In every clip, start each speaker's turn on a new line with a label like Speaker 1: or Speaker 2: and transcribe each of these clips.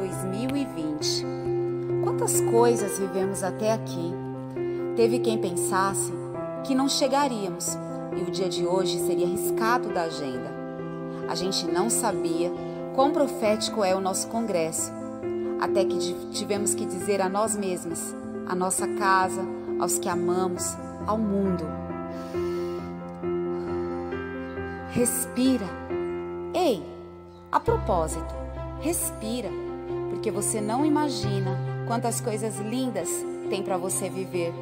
Speaker 1: 2020. Quantas coisas vivemos até aqui. Teve quem pensasse que não chegaríamos e o dia de hoje seria riscado da agenda. A gente não sabia quão profético é o nosso congresso, até que tivemos que dizer a nós mesmas, à nossa casa, aos que amamos, ao mundo. Respira. Ei, a propósito, respira, porque você não imagina quantas coisas lindas tem para você viver.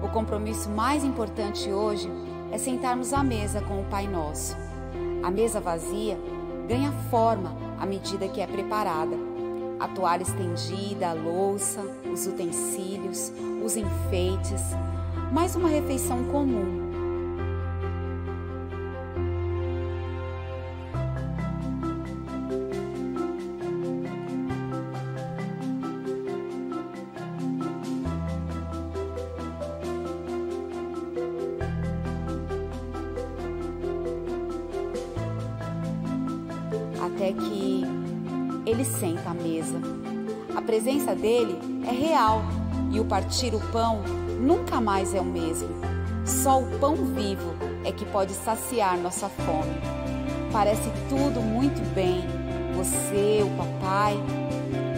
Speaker 1: O compromisso mais importante hoje é sentarmos à mesa com o Pai Nosso. A mesa vazia ganha forma à medida que é preparada. A toalha estendida, a louça, os utensílios, os enfeites, mais uma refeição comum. Dele é real e o partir o pão nunca mais é o mesmo. Só o pão vivo é que pode saciar nossa fome. Parece tudo muito bem, você, o papai,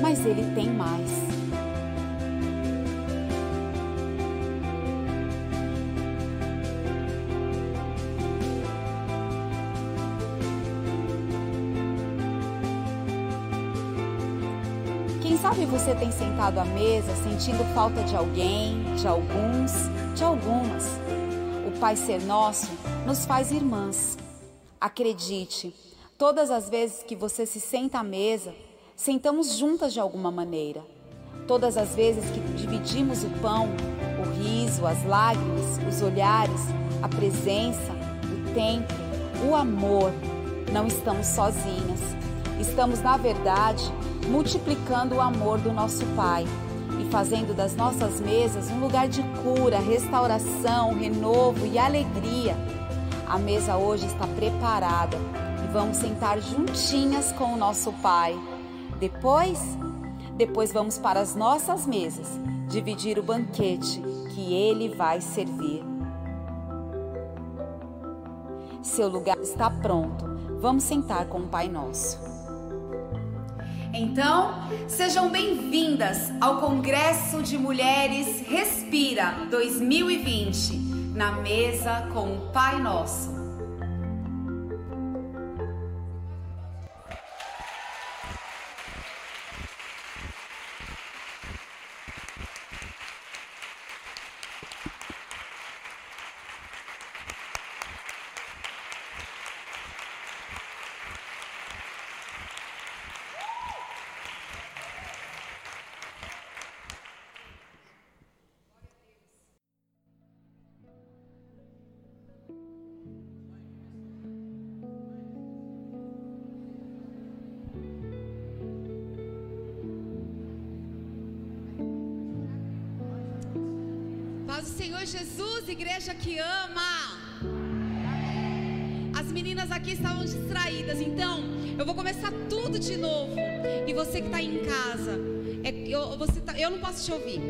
Speaker 1: mas ele tem mais. Sabe você tem sentado à mesa sentindo falta de alguém, de alguns, de algumas. O Pai Ser Nosso nos faz irmãs. Acredite, todas as vezes que você se senta à mesa, sentamos juntas de alguma maneira. Todas as vezes que dividimos o pão, o riso, as lágrimas, os olhares, a presença, o tempo, o amor, não estamos sozinhas. Estamos, na verdade, multiplicando o amor do nosso Pai e fazendo das nossas mesas um lugar de cura, restauração, renovo e alegria. A mesa hoje está preparada e vamos sentar juntinhas com o nosso Pai. Depois, depois vamos para as nossas mesas dividir o banquete que ele vai servir. Seu lugar está pronto. Vamos sentar com o Pai Nosso.
Speaker 2: Então, sejam bem-vindas ao Congresso de Mulheres Respira 2020, na mesa com o Pai Nosso. Eu, não posso te ouvir.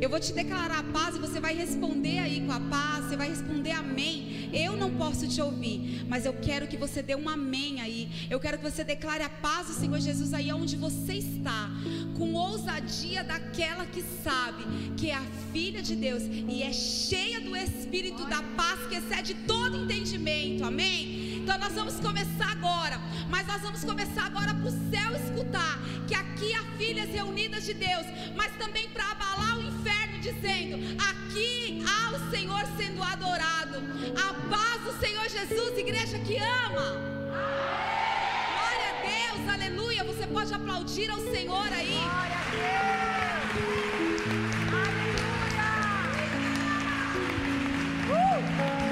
Speaker 2: Eu vou te declarar a paz e você vai responder aí com a paz, você vai responder amém. Eu não posso te ouvir, mas eu quero que você dê um amém aí. Eu quero que você declare a paz do Senhor Jesus aí onde você está, com ousadia daquela que sabe que é a filha de Deus e é cheia do Espírito da paz que excede todo entendimento. Amém? Então nós vamos começar agora, mas nós vamos começar agora para o céu escutar que aqui há filhas reunidas de Deus, mas também para abalar o inferno, dizendo: aqui há o Senhor sendo adorado, a paz do Senhor Jesus, igreja que ama. Glória a Deus, aleluia. Você pode aplaudir ao Senhor aí. Glória a Deus.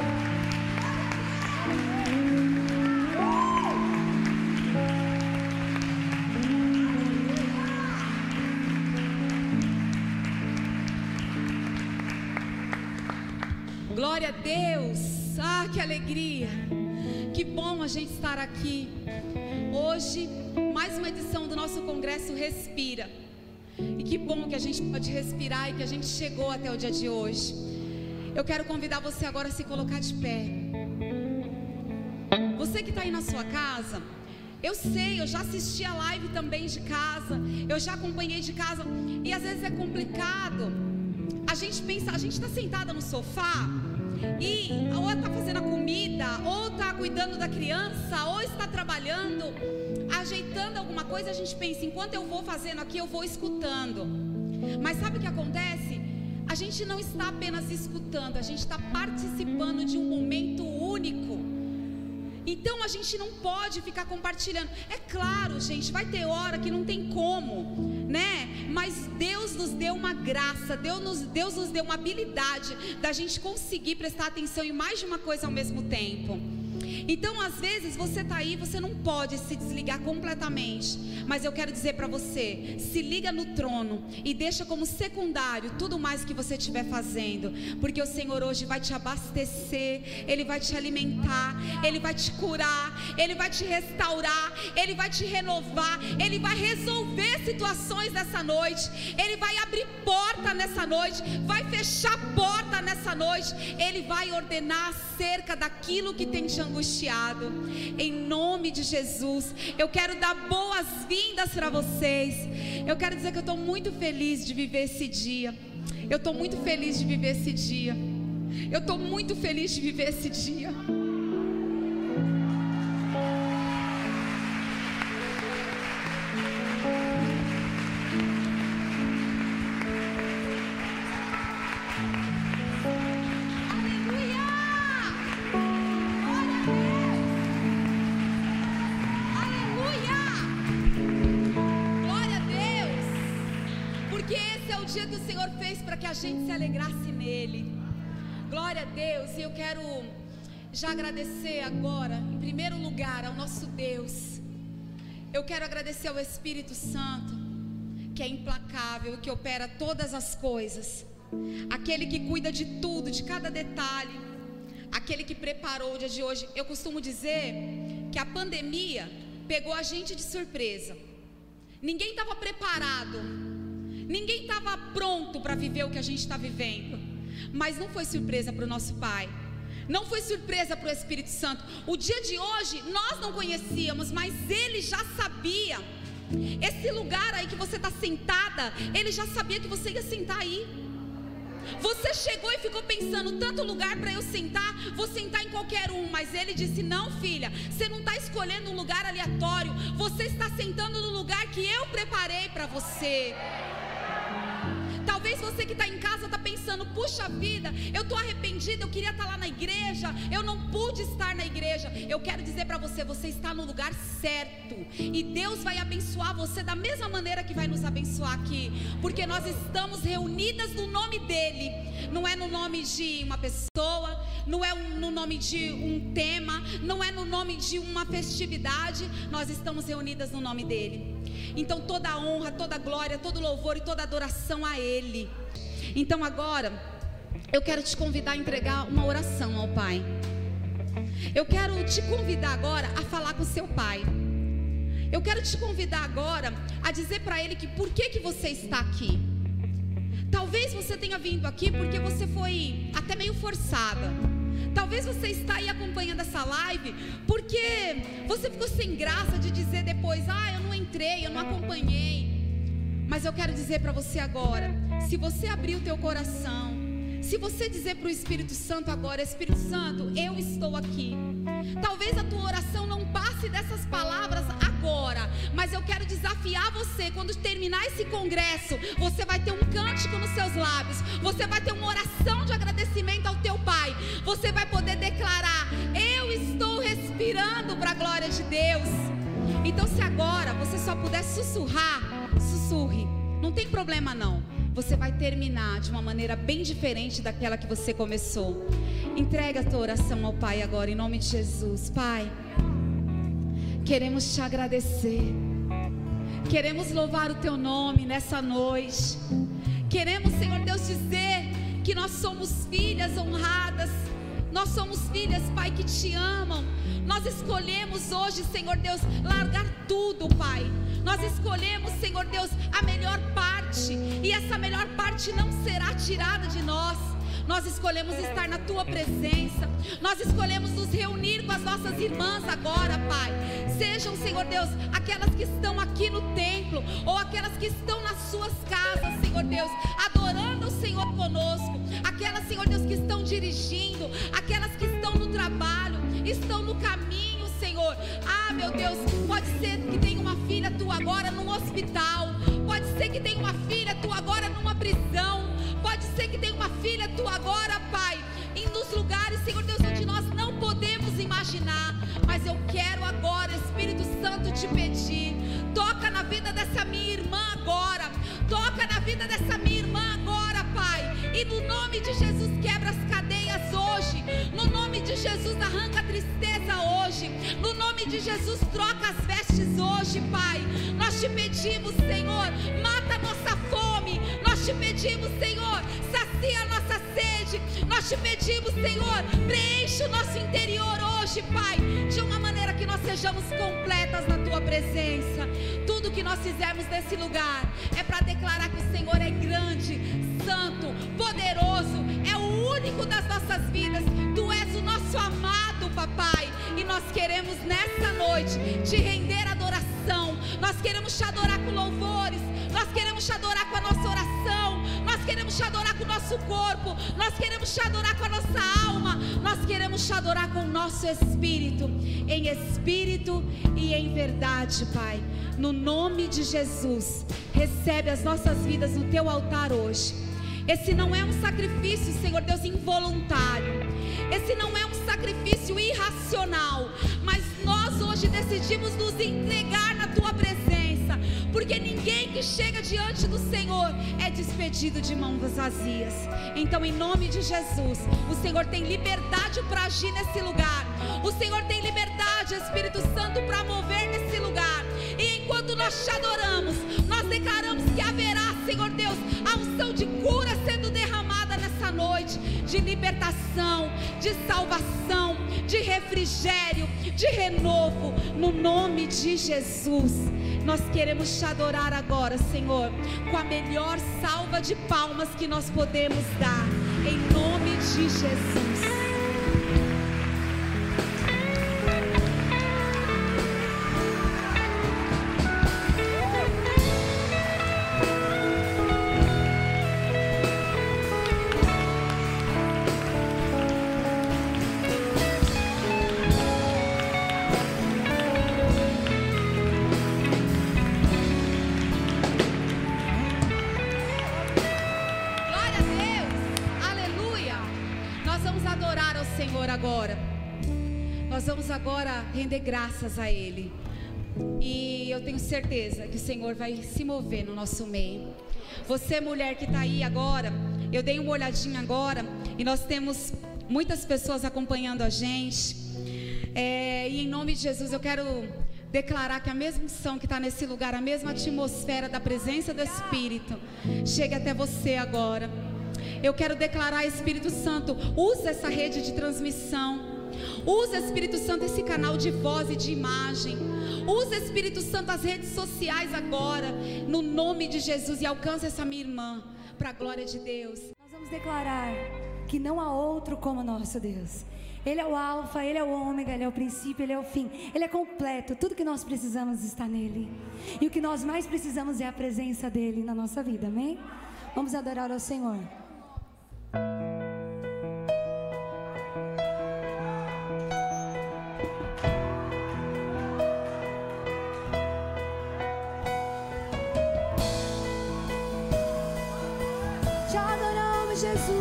Speaker 2: Glória a Deus. Ah, que alegria. Que bom a gente estar aqui. Hoje,
Speaker 1: mais uma edição do nosso congresso Respira. E que bom que a gente pode respirar e que a gente chegou até o dia de hoje. Eu quero convidar você agora a se colocar de pé. Você que está aí na sua casa, eu sei, eu já assisti a live também de casa, eu já acompanhei de casa, e às vezes é complicado. A gente pensa, a gente está sentada no sofá e ou está fazendo a comida, ou está cuidando da criança, ou está trabalhando, ajeitando alguma coisa, a gente pensa, enquanto eu vou fazendo aqui, eu vou escutando. Mas sabe o que acontece? A gente não está apenas escutando, a gente está participando de um momento único. Então a gente não pode ficar compartilhando. É claro, gente, vai ter hora que não tem como, né? Mas Deus nos deu uma graça, Deus nos, Deus nos deu uma habilidade da gente conseguir prestar atenção em mais de uma coisa ao mesmo tempo. Então, às vezes, você está aí, você não pode se desligar completamente. Mas eu quero dizer para você: se liga no trono e deixa como secundário tudo mais que você estiver fazendo. Porque o Senhor hoje vai te abastecer, Ele vai te alimentar, Ele vai te curar, Ele vai te restaurar, Ele vai te renovar, Ele vai resolver situações nessa noite, Ele vai abrir porta nessa noite, vai fechar porta nessa noite, Ele vai ordenar acerca daquilo que tem te angustiado. Em nome de Jesus, eu quero dar boas-vindas para vocês. Eu quero dizer que eu estou muito feliz de viver esse dia. Eu estou muito feliz de viver esse dia. Eu estou muito feliz de viver esse dia. Deus. E eu quero já agradecer agora, em primeiro lugar, ao nosso Deus. Eu quero agradecer ao Espírito Santo, que é implacável e que opera todas as coisas. Aquele que cuida de tudo, de cada detalhe. Aquele que preparou o dia de hoje. Eu costumo dizer que a pandemia pegou a gente de surpresa. Ninguém estava preparado Ninguém estava pronto para viver o que a gente está vivendo. Mas não foi surpresa para o nosso Pai. Não foi surpresa para o Espírito Santo. O dia de hoje nós não conhecíamos, mas Ele já sabia. Esse lugar aí que você está sentada, Ele já sabia que você ia sentar aí. Você chegou e ficou pensando, tanto lugar para eu sentar, vou sentar em qualquer um. Mas ele disse: Não, filha, você não está escolhendo um lugar aleatório, você está sentando no lugar que eu preparei para você. Talvez você que está em casa está pensando: puxa vida, eu estou arrependida, eu queria estar tá lá na igreja, eu não pude estar na igreja. Eu quero dizer para você: você está no lugar certo e Deus vai abençoar você da mesma maneira que vai nos abençoar aqui, porque nós estamos reunidas no nome dEle, não é no nome de uma pessoa, não é no nome de um tema, não é no nome de uma festividade, nós estamos reunidas no nome dEle. Então toda honra, toda glória, todo louvor e toda adoração a Ele. Então agora, eu quero te convidar a entregar uma oração ao Pai. Eu quero te convidar agora a falar com seu Pai. Eu quero te convidar agora a dizer para Ele que por que, que você está aqui. Talvez você tenha vindo aqui porque você foi até meio forçada. Talvez você está aí acompanhando essa live porque você ficou sem graça de dizer depois: "Ah, eu não entrei, eu não acompanhei". Mas eu quero dizer para você agora, se você abrir o teu coração, se você dizer para o Espírito Santo agora, Espírito Santo, eu estou aqui. Talvez a tua oração não passe dessas palavras agora, mas eu quero desafiar você. Quando terminar esse congresso, você vai ter um cântico nos seus lábios, você vai ter uma oração de agradecimento ao teu Pai. Você vai poder declarar: Eu estou respirando para a glória de Deus. Então, se agora você só puder sussurrar, sussurre. Não tem problema não você vai terminar de uma maneira bem diferente daquela que você começou. Entrega a tua oração ao Pai agora, em nome de Jesus. Pai, queremos te agradecer. Queremos louvar o teu nome nessa noite. Queremos, Senhor Deus, dizer que nós somos filhas honradas. Nós somos filhas, Pai, que te amam, Nós escolhemos hoje, Senhor Deus, largar tudo, Pai. Nós escolhemos, Senhor Deus, a melhor parte, e essa melhor parte não será tirada de nós. Nós escolhemos estar na tua presença. Nós escolhemos nos reunir com as nossas irmãs agora, Pai. Sejam, Senhor Deus, aquelas que estão aqui no templo ou aquelas que estão nas suas casas, Senhor Deus, adorando o Senhor conosco. Aquelas, Senhor Deus, que estão dirigindo, aquelas que estão no trabalho, estão no caminho, Senhor. Ah, meu Deus, pode ser que tenha uma filha tua agora num hospital. Pode ser que tenha uma filha tua agora numa prisão. Pode ser que tenha uma filha tua agora, Pai, em nos lugares, Senhor Deus, onde nós não podemos imaginar. Mas eu quero agora, Espírito Santo, te pedir. Toca na vida dessa minha irmã agora. Toca na vida dessa minha irmã agora, Pai. E no nome de Jesus, quebra Jesus, arranca a tristeza hoje. No nome de Jesus, troca as vestes hoje, Pai. Nós te pedimos, Senhor, mata nossa fome. Nós te pedimos, Senhor, sacia a nossa sede. Nós te pedimos, Senhor, preenche o nosso interior hoje, Pai, de uma maneira que nós sejamos completas na tua presença. Tudo que nós fizermos nesse lugar é para declarar que o Senhor é grande, santo, poderoso, é o único das nossas vidas. Tu és o nosso amado, papai, e nós queremos nessa noite te render adoração. Nós queremos te adorar com louvores, nós queremos te adorar com a nossa oração, nós queremos te adorar com o nosso corpo, nós queremos te adorar com a nossa alma, nós queremos te adorar com o nosso espírito, em espírito e em verdade, Pai. No nome de Jesus, recebe as nossas vidas no teu altar hoje. Esse não é um sacrifício, Senhor Deus, involuntário. Esse não é um sacrifício irracional, mas nós hoje decidimos nos entregar na tua presença, porque ninguém que chega diante do Senhor é despedido de mãos vazias. Então, em nome de Jesus, o Senhor tem liberdade para agir nesse lugar. O Senhor tem liberdade, Espírito Santo, para mover nesse lugar. E enquanto nós te adoramos, nós declaramos que haverá, Senhor Deus, a unção de cura noite, de libertação, de salvação, de refrigério, de renovo, no nome de Jesus. Nós queremos te adorar agora, Senhor, com a melhor salva de palmas que nós podemos dar, em nome de Jesus. Nós vamos agora render graças a Ele. E eu tenho certeza que o Senhor vai se mover no nosso meio. Você, mulher que está aí agora, eu dei uma olhadinha agora e nós temos muitas pessoas acompanhando a gente. É, e em nome de Jesus eu quero declarar que a mesma unção que está nesse lugar, a mesma atmosfera da presença do Espírito, chegue até você agora. Eu quero declarar, Espírito Santo, usa essa rede de transmissão. Usa, Espírito Santo, esse canal de voz e de imagem. Usa, Espírito Santo, as redes sociais agora, no nome de Jesus, e alcança essa minha irmã, para a glória de Deus.
Speaker 3: Nós vamos declarar que não há outro como nosso Deus. Ele é o Alfa, Ele é o Ômega, Ele é o princípio, Ele é o fim. Ele é completo. Tudo que nós precisamos está nele. E o que nós mais precisamos é a presença dEle na nossa vida, amém? Vamos adorar ao Senhor. Adoramos,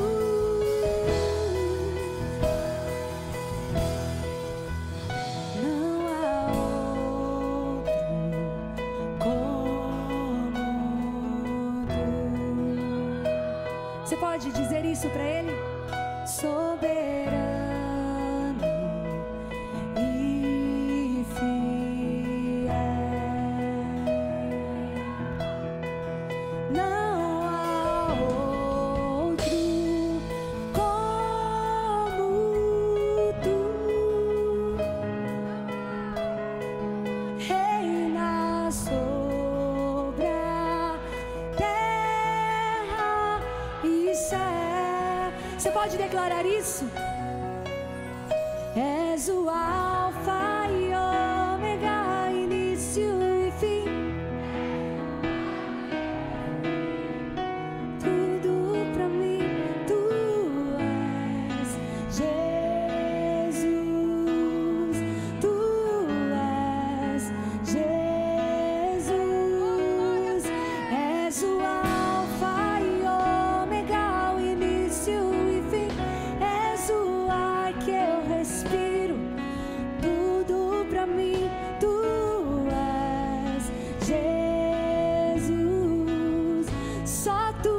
Speaker 3: só tu.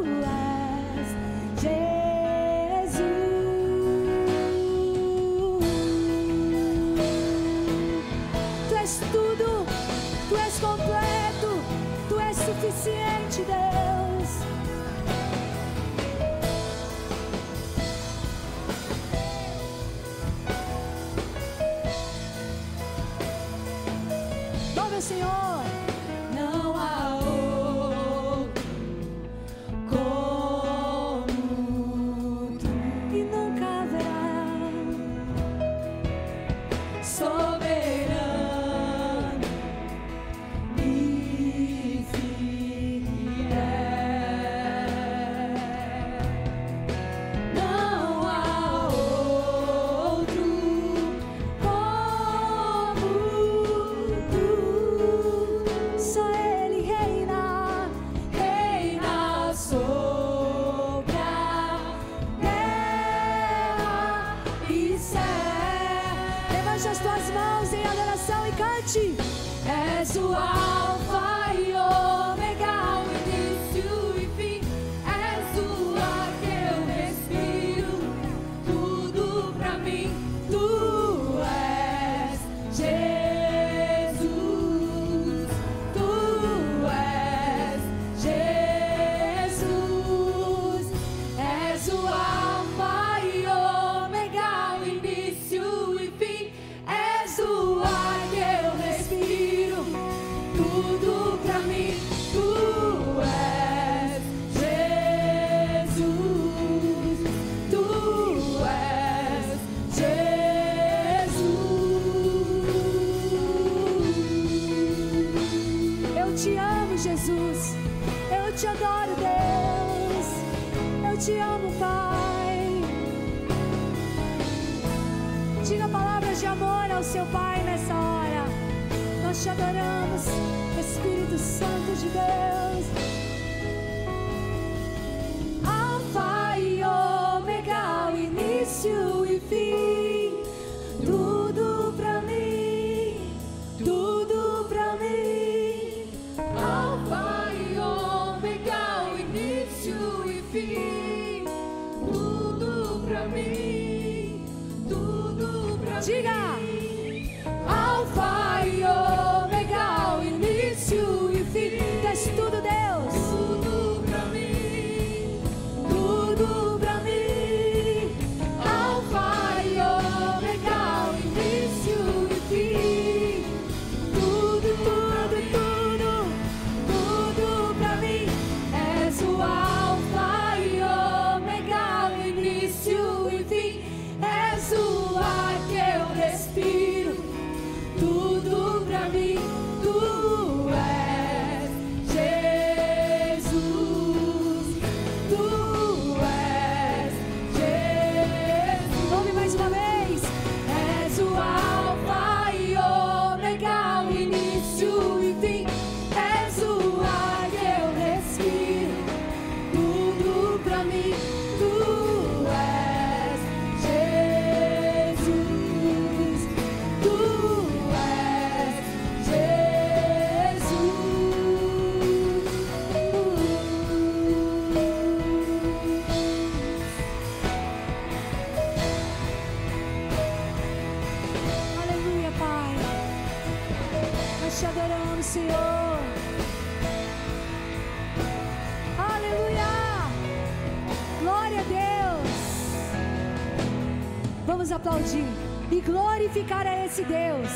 Speaker 3: esse Deus.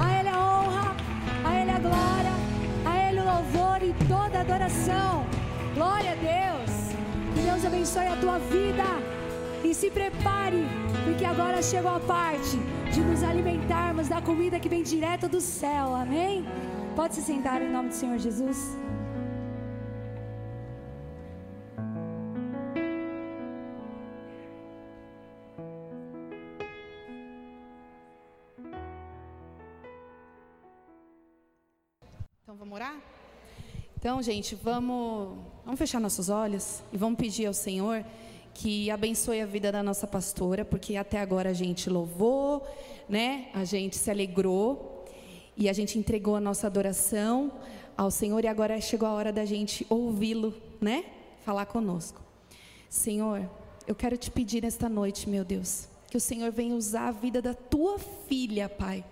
Speaker 3: A Ele a honra, a Ele a glória, a Ele o louvor e toda adoração. Glória a Deus. Que Deus abençoe a tua vida. E se prepare, porque agora chegou a parte de nos alimentarmos da comida que vem direto do céu. Amém? Pode se sentar em nome do Senhor Jesus.
Speaker 1: Então, gente, vamos, vamos fechar nossos olhos e vamos pedir ao Senhor que abençoe a vida da nossa pastora, porque até agora a gente louvou, né? A gente se alegrou e a gente entregou a nossa adoração ao Senhor e agora chegou a hora da gente ouvi-lo, né? Falar conosco. Senhor, eu quero te pedir nesta noite, meu Deus, que o Senhor venha usar a vida da tua filha, Pai.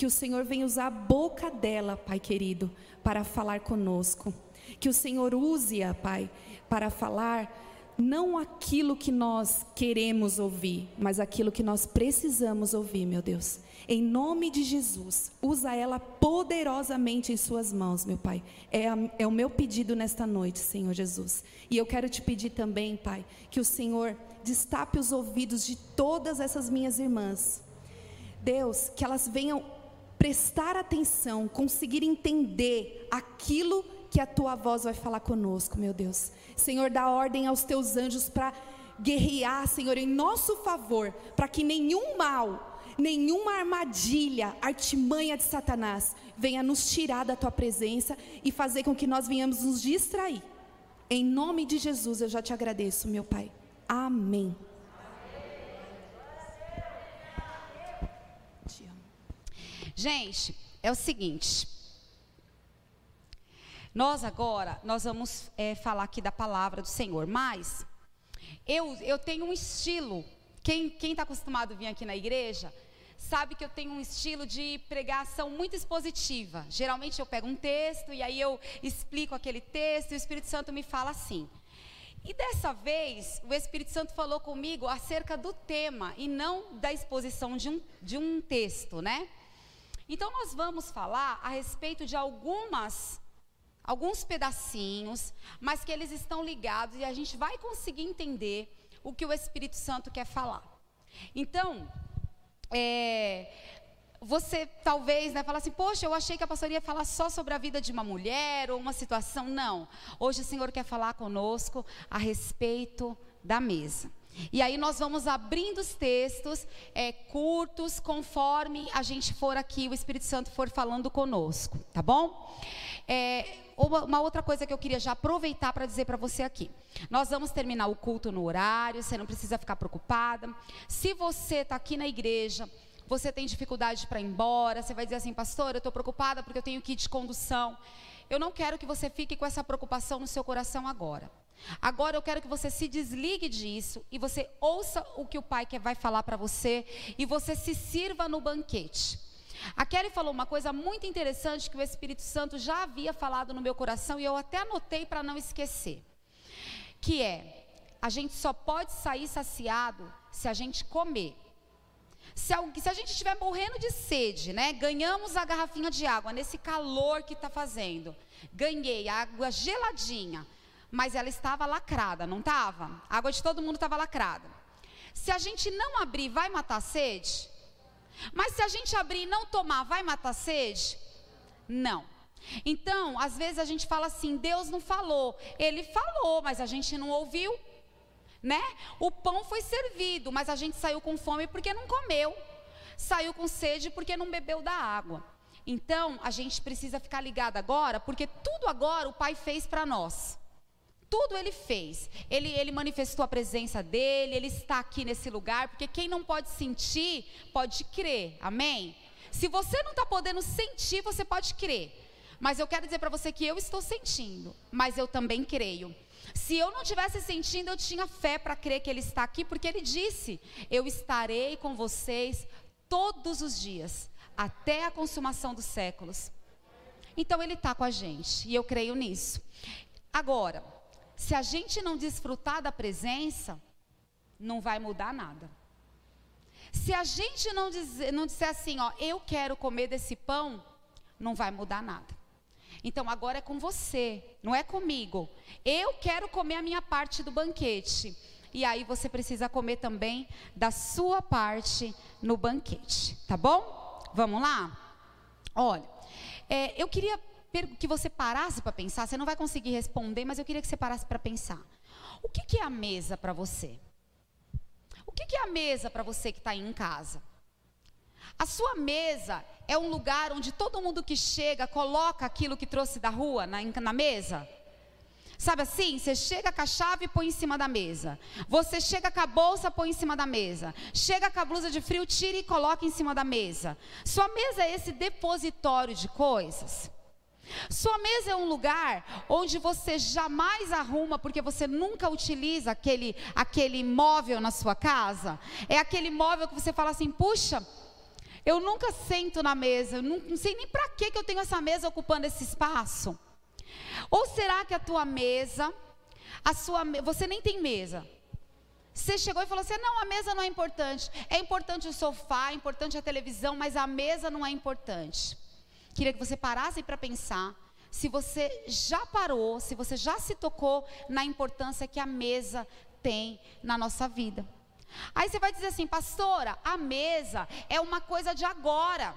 Speaker 1: Que o Senhor venha usar a boca dela, Pai querido, para falar conosco. Que o Senhor use-a, Pai, para falar não aquilo que nós queremos ouvir, mas aquilo que nós precisamos ouvir, meu Deus. Em nome de Jesus, usa ela poderosamente em Suas mãos, meu Pai. É, a, é o meu pedido nesta noite, Senhor Jesus. E eu quero te pedir também, Pai, que o Senhor destape os ouvidos de todas essas minhas irmãs. Deus, que elas venham prestar atenção, conseguir entender aquilo que a tua voz vai falar conosco, meu Deus. Senhor, dá ordem aos teus anjos para guerrear, Senhor, em nosso favor, para que nenhum mal, nenhuma armadilha, artimanha de Satanás venha nos tirar da tua presença e fazer com que nós venhamos nos distrair. Em nome de Jesus eu já te agradeço, meu Pai. Amém. Gente, é o seguinte. Nós agora, nós vamos é, falar aqui da palavra do Senhor, mas eu, eu tenho um estilo, quem está acostumado a vir aqui na igreja, sabe que eu tenho um estilo de pregação muito expositiva. Geralmente eu pego um texto e aí eu explico aquele texto e o Espírito Santo me fala assim. E dessa vez, o Espírito Santo falou comigo acerca do tema e não da exposição de um, de um texto, né? Então, nós vamos falar a respeito de algumas alguns pedacinhos, mas que eles estão ligados e a gente vai conseguir entender o que o Espírito Santo quer falar. Então, é, você talvez né, fala assim, poxa, eu achei que a pastoria ia falar só sobre a vida de uma mulher ou uma situação. Não. Hoje o Senhor quer falar conosco a respeito da mesa. E aí nós vamos abrindo os textos é, curtos, conforme a gente for aqui, o Espírito Santo for falando conosco, tá bom? É, uma outra coisa que eu queria já aproveitar para dizer para você aqui. Nós vamos terminar o culto no horário, você não precisa ficar preocupada. Se você está aqui na igreja, você tem dificuldade para ir embora, você vai dizer assim, pastor, eu estou preocupada porque eu tenho kit de condução. Eu não quero que você fique com essa preocupação no seu coração agora. Agora eu quero que você se desligue disso e você ouça o que o Pai quer, vai falar para você e você se sirva no banquete. A Kelly falou uma coisa muito interessante que o Espírito Santo já havia falado no meu coração e eu até anotei para não esquecer. Que é, a gente só pode sair saciado se a gente comer. Se, a gente estiver morrendo de sede, né? Ganhamos a garrafinha de água nesse calor que está fazendo. Ganhei água geladinha, mas ela estava lacrada, não estava? A água de todo mundo estava lacrada. Se a gente não abrir, vai matar a sede? Mas se a gente abrir e não tomar, vai matar a sede? Não. Então, às vezes a gente fala assim: Deus não falou. Ele falou, mas a gente não ouviu. Né? O pão foi servido, mas a gente saiu com fome porque não comeu. Saiu com sede porque não bebeu da água. Então, a gente precisa ficar ligado agora, porque tudo agora o Pai fez para nós. Tudo ele fez. Ele, ele manifestou a presença dele, ele está aqui nesse lugar, porque quem não pode sentir, pode crer. Amém? Se você não está podendo sentir, você pode crer. Mas eu quero dizer para você que eu estou sentindo, mas eu também creio. Se eu não tivesse sentindo, eu tinha fé para crer que Ele está aqui, porque Ele disse: Eu estarei com vocês todos os dias, até a consumação dos séculos. Então Ele está com a gente, e eu creio nisso. Agora, se a gente não desfrutar da presença, não vai mudar nada. Se a gente não, não disser assim, ó, eu quero comer desse pão, não vai mudar nada. Então agora é com você, não é comigo. Eu quero comer a minha parte do banquete. e aí você precisa comer também da sua parte no banquete, tá bom? Vamos lá? Olha, é, eu queria que você parasse para pensar, você não vai conseguir responder, mas eu queria que você parasse para pensar. O que, que, é a mesa para você? O que, que é a mesa para você que está aí em casa? A sua mesa é um lugar onde todo mundo que chega coloca aquilo que trouxe da rua na, na mesa? Sabe assim? Você chega com a chave e põe em cima da mesa. Você chega com a bolsa, põe em cima da mesa. Chega com a blusa de frio, tira e coloca em cima da mesa. Sua mesa é esse depositório de coisas. Sua mesa é um lugar onde você jamais arruma porque você nunca utiliza aquele aquele móvel na sua casa. É aquele móvel que você fala assim: "Puxa, eu nunca sento na mesa, eu não, não sei nem para que eu tenho essa mesa ocupando esse espaço. Ou será que a tua mesa, a sua, você nem tem mesa? Você chegou e falou assim: não, a mesa não é importante. É importante o sofá, é importante a televisão, mas a mesa não é importante. Queria que você parasse para pensar se você já parou, se você já se tocou na importância que a mesa tem na nossa vida. Aí você vai dizer assim, pastora, a mesa é uma coisa de agora.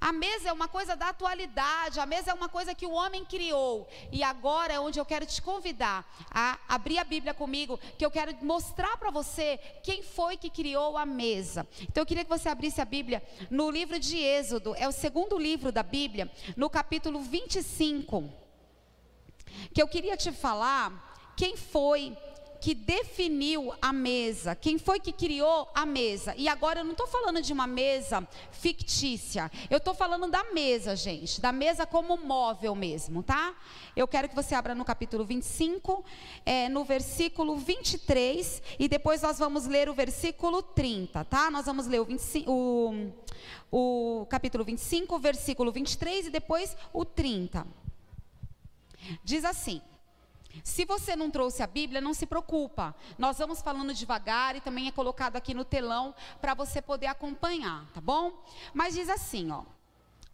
Speaker 1: A mesa é uma coisa da atualidade, a mesa é uma coisa que o homem criou. E agora é onde eu quero te convidar a abrir a Bíblia comigo, que eu quero mostrar para você quem foi que criou a mesa. Então eu queria que você abrisse a Bíblia no livro de Êxodo, é o segundo livro da Bíblia, no capítulo 25. Que eu queria te falar quem foi que definiu a mesa, quem foi que criou a mesa. E agora eu não estou falando de uma mesa fictícia, eu estou falando da mesa, gente, da mesa como móvel mesmo, tá? Eu quero que você abra no capítulo 25, é, no versículo 23, e depois nós vamos ler o versículo 30, tá? Nós vamos ler o, 25, o, o capítulo 25, versículo 23 e depois o 30. Diz assim. Se você não trouxe a Bíblia, não se preocupa. Nós vamos falando devagar e também é colocado aqui no telão para você poder acompanhar, tá bom? Mas diz assim, ó: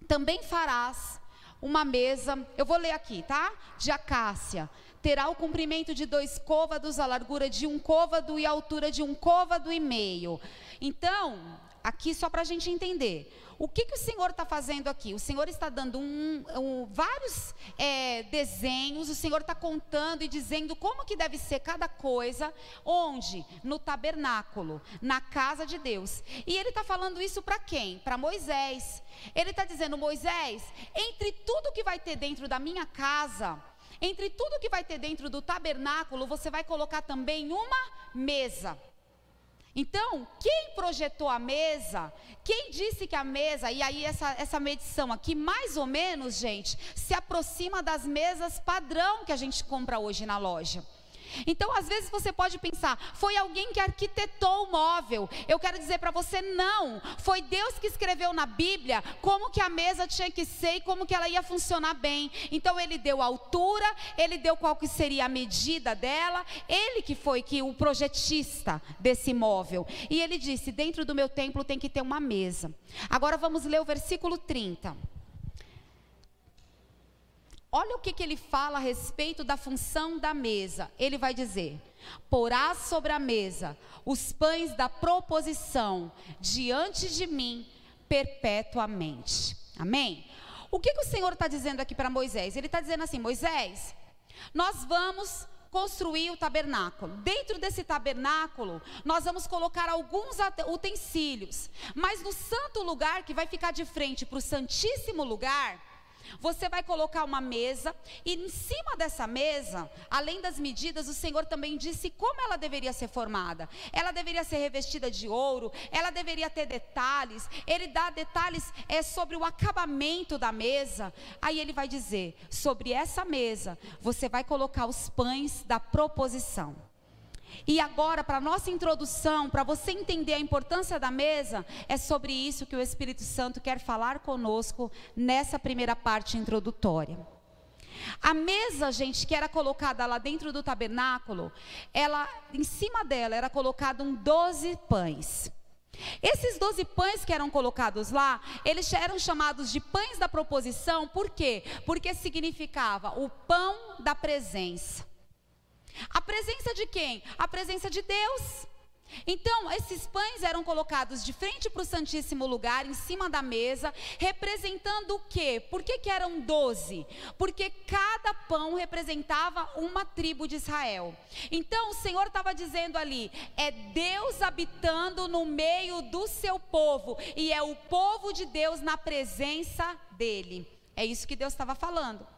Speaker 1: Também farás uma mesa, eu vou ler aqui, tá? De acácia. Terá o comprimento de dois côvados, a largura de um côvado e a altura de um côvado e meio. Então, aqui só para a gente entender. O que, que o Senhor está fazendo aqui? O Senhor está dando um, um, vários é, desenhos, o Senhor está contando e dizendo como que deve ser cada coisa, onde? No tabernáculo, na casa de Deus. E ele está falando isso para quem? Para Moisés. Ele está dizendo, Moisés, entre tudo que vai ter dentro da minha casa, entre tudo que vai ter dentro do tabernáculo, você vai colocar também uma mesa. Então, quem projetou a mesa, quem disse que a mesa, e aí essa, essa medição aqui, mais ou menos, gente, se aproxima das mesas padrão que a gente compra hoje na loja. Então, às vezes você pode pensar, foi alguém que arquitetou o móvel. Eu quero dizer para você, não. Foi Deus que escreveu na Bíblia como que a mesa tinha que ser e como que ela ia funcionar bem. Então, ele deu a altura, ele deu qual que seria a medida dela. Ele que foi que o projetista desse móvel. E ele disse: dentro do meu templo tem que ter uma mesa. Agora vamos ler o versículo 30. Olha o que, que ele fala a respeito da função da mesa. Ele vai dizer: Porás sobre a mesa os pães da proposição diante de mim perpetuamente. Amém? O que, que o Senhor está dizendo aqui para Moisés? Ele está dizendo assim: Moisés, nós vamos construir o tabernáculo. Dentro desse tabernáculo, nós vamos colocar alguns utensílios, mas no santo lugar que vai ficar de frente para o santíssimo lugar, você vai colocar uma mesa e em cima dessa mesa, além das medidas, o Senhor também disse como ela deveria ser formada. Ela deveria ser revestida de ouro, ela deveria ter detalhes. Ele dá detalhes é sobre o acabamento da mesa. Aí ele vai dizer: sobre essa mesa, você vai colocar os pães da proposição. E agora, para nossa introdução, para você entender a importância da mesa, é sobre isso que o Espírito Santo quer falar conosco nessa primeira parte introdutória. A mesa, gente, que era colocada lá dentro do tabernáculo, ela, em cima dela, era colocado um 12 pães. Esses 12 pães que eram colocados lá, eles eram chamados de pães da proposição, por quê? Porque significava o pão da presença. A presença de quem? A presença de Deus. Então, esses pães eram colocados de frente para o Santíssimo Lugar, em cima da mesa, representando o quê? Por que, que eram doze? Porque cada pão representava uma tribo de Israel. Então, o Senhor estava dizendo ali: é Deus habitando no meio do seu povo, e é o povo de Deus na presença dele. É isso que Deus estava falando.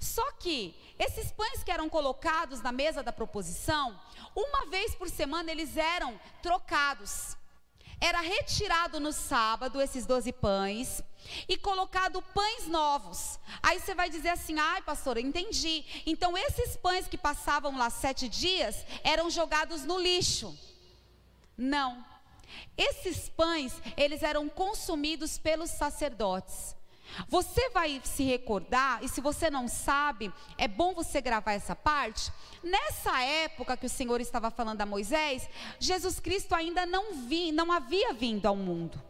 Speaker 1: Só que esses pães que eram colocados na mesa da proposição, uma vez por semana eles eram trocados. Era retirado no sábado esses doze pães e colocado pães novos. Aí você vai dizer assim: ai, pastor, entendi. Então esses pães que passavam lá sete dias eram jogados no lixo. Não. Esses pães, eles eram consumidos pelos sacerdotes. Você vai se recordar, e se você não sabe, é bom você gravar essa parte. Nessa época que o Senhor estava falando a Moisés, Jesus Cristo ainda não, vi, não havia vindo ao mundo.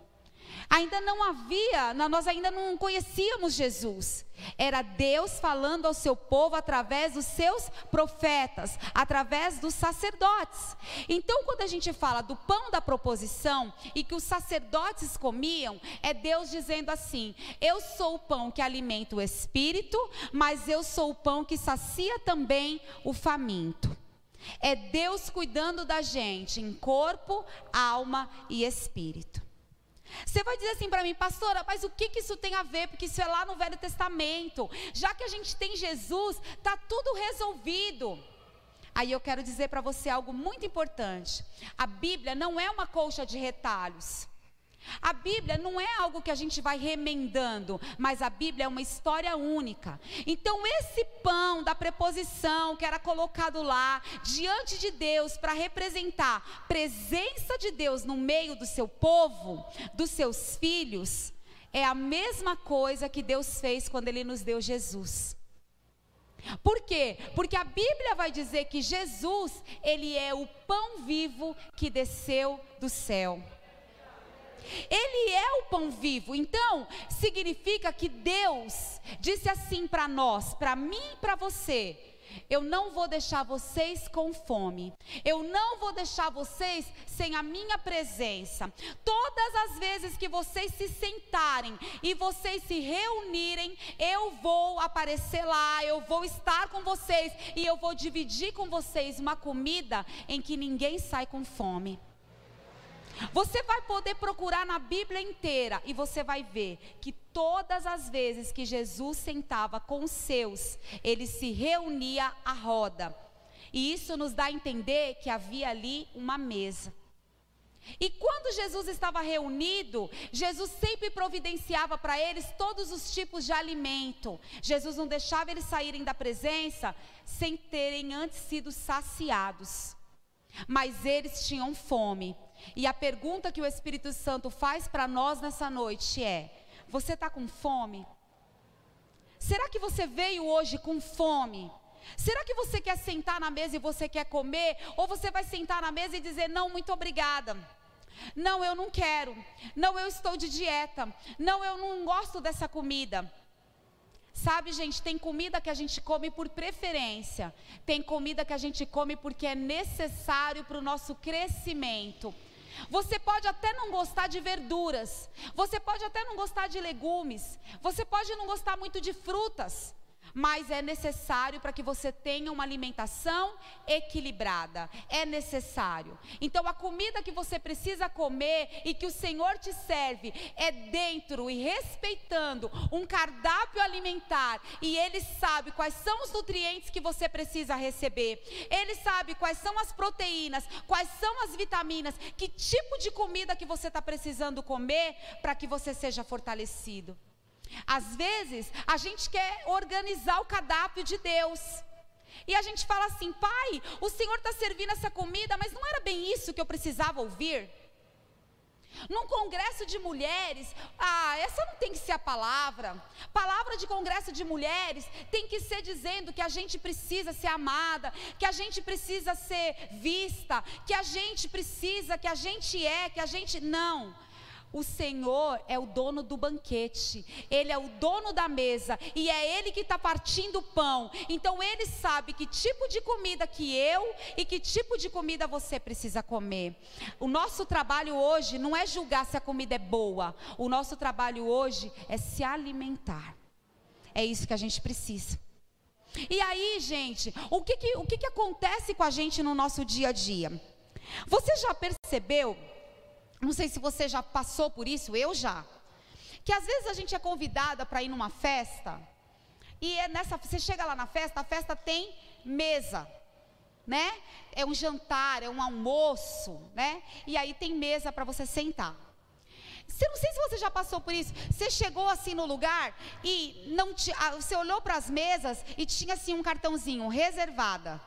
Speaker 1: Ainda não havia, nós ainda não conhecíamos Jesus. Era Deus falando ao seu povo através dos seus profetas, através dos sacerdotes. Então, quando a gente fala do pão da proposição e que os sacerdotes comiam, é Deus dizendo assim: Eu sou o pão que alimenta o espírito, mas eu sou o pão que sacia também o faminto. É Deus cuidando da gente em corpo, alma e espírito. Você vai dizer assim para mim, pastora, mas o que, que isso tem a ver? Porque isso é lá no Velho Testamento. Já que a gente tem Jesus, está tudo resolvido. Aí eu quero dizer para você algo muito importante. A Bíblia não é uma colcha de retalhos. A Bíblia não é algo que a gente vai remendando, mas a Bíblia é uma história única. Então, esse pão da preposição que era colocado lá diante de Deus para representar presença de Deus no meio do seu povo, dos seus filhos, é a mesma coisa que Deus fez quando Ele nos deu Jesus. Por quê? Porque a Bíblia vai dizer que Jesus, Ele é o pão vivo que desceu do céu. Ele é o pão vivo. Então, significa que Deus disse assim para nós, para mim e para você: eu não vou deixar vocês com fome. Eu não vou deixar vocês sem a minha presença. Todas as vezes que vocês se sentarem e vocês se reunirem, eu vou aparecer lá, eu vou estar com vocês e eu vou dividir com vocês uma comida em que ninguém sai com fome. Você vai poder procurar na Bíblia inteira e você vai ver que todas as vezes que Jesus sentava com os seus, ele se reunia à roda. E isso nos dá a entender que havia ali uma mesa. E quando Jesus estava reunido, Jesus sempre providenciava para eles todos os tipos de alimento. Jesus não deixava eles saírem da presença sem terem antes sido saciados. Mas eles tinham fome. E a pergunta que o Espírito Santo faz para nós nessa noite é: você está com fome? Será que você veio hoje com fome? Será que você quer sentar na mesa e você quer comer? Ou você vai sentar na mesa e dizer: não, muito obrigada? Não, eu não quero. Não, eu estou de dieta. Não, eu não gosto dessa comida. Sabe, gente, tem comida que a gente come por preferência, tem comida que a gente come porque é necessário para o nosso crescimento. Você pode até não gostar de verduras, você pode até não gostar de legumes, você pode não gostar muito de frutas, mas é necessário para que você tenha uma alimentação equilibrada. É necessário. Então, a comida que você precisa comer e que o Senhor te serve é dentro e respeitando um cardápio alimentar. E Ele sabe quais são os nutrientes que você precisa receber. Ele sabe quais são as proteínas, quais são as vitaminas, que tipo de comida que você está precisando comer para que você seja fortalecido. Às vezes, a gente quer organizar o cardápio de Deus. E a gente fala assim, pai, o Senhor está servindo essa comida, mas não era bem isso que eu precisava ouvir. Num congresso de mulheres, ah, essa não tem que ser a palavra. Palavra de congresso de mulheres tem que ser dizendo que a gente precisa ser amada, que a gente precisa ser vista, que a gente precisa, que a gente é, que a gente. Não. O Senhor é o dono do banquete, Ele é o dono da mesa e é Ele que está partindo o pão. Então Ele sabe que tipo de comida que eu e que tipo de comida você precisa comer. O nosso trabalho hoje não é julgar se a comida é boa, o nosso trabalho hoje é se alimentar. É isso que a gente precisa. E aí, gente, o que, que, o que, que acontece com a gente no nosso dia a dia? Você já percebeu? Não sei se você já passou por isso, eu já. Que às vezes a gente é convidada para ir numa festa, e é nessa, você chega lá na festa, a festa tem mesa, né? É um jantar, é um almoço, né? E aí tem mesa para você sentar. Você não sei se você já passou por isso. Você chegou assim no lugar e não te, você olhou para as mesas e tinha assim um cartãozinho reservada.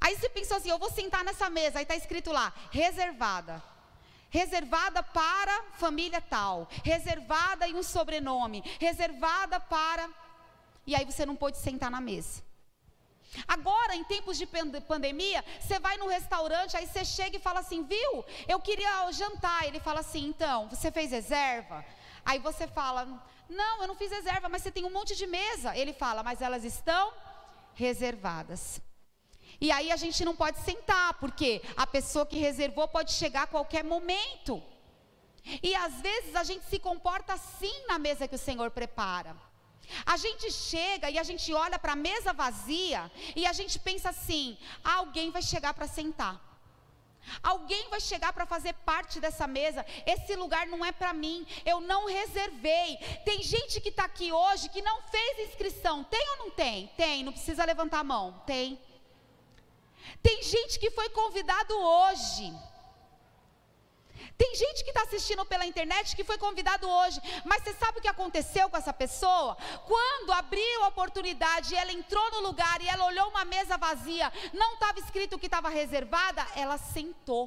Speaker 1: Aí você pensou assim, eu vou sentar nessa mesa, aí está escrito lá, reservada. Reservada para família tal, reservada e um sobrenome, reservada para. E aí você não pôde sentar na mesa. Agora, em tempos de pandemia, você vai no restaurante, aí você chega e fala assim, viu? Eu queria jantar. Ele fala assim, então, você fez reserva? Aí você fala, não, eu não fiz reserva, mas você tem um monte de mesa. Ele fala, mas elas estão reservadas. E aí a gente não pode sentar, porque a pessoa que reservou pode chegar a qualquer momento. E às vezes a gente se comporta assim na mesa que o Senhor prepara. A gente chega e a gente olha para a mesa vazia e a gente pensa assim: alguém vai chegar para sentar. Alguém vai chegar para fazer parte dessa mesa. Esse lugar não é para mim. Eu não reservei. Tem gente que está aqui hoje que não fez inscrição. Tem ou não tem? Tem. Não precisa levantar a mão. Tem. Tem gente que foi convidado hoje. Tem gente que está assistindo pela internet que foi convidado hoje, mas você sabe o que aconteceu com essa pessoa? Quando abriu a oportunidade, ela entrou no lugar e ela olhou uma mesa vazia, não estava escrito que estava reservada, ela sentou.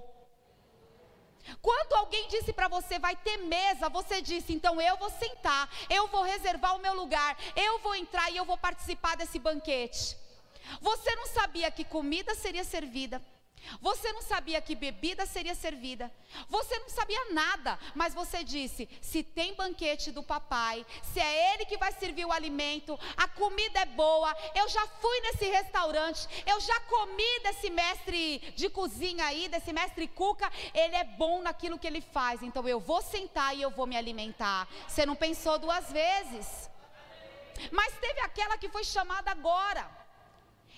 Speaker 1: Quando alguém disse para você vai ter mesa, você disse, então eu vou sentar, eu vou reservar o meu lugar, eu vou entrar e eu vou participar desse banquete. Você não sabia que comida seria servida, você não sabia que bebida seria servida. Você não sabia nada, mas você disse: se tem banquete do papai, se é ele que vai servir o alimento, a comida é boa. Eu já fui nesse restaurante, eu já comi desse mestre de cozinha aí, desse mestre Cuca. Ele é bom naquilo que ele faz, então eu vou sentar e eu vou me alimentar. Você não pensou duas vezes. Mas teve aquela que foi chamada agora.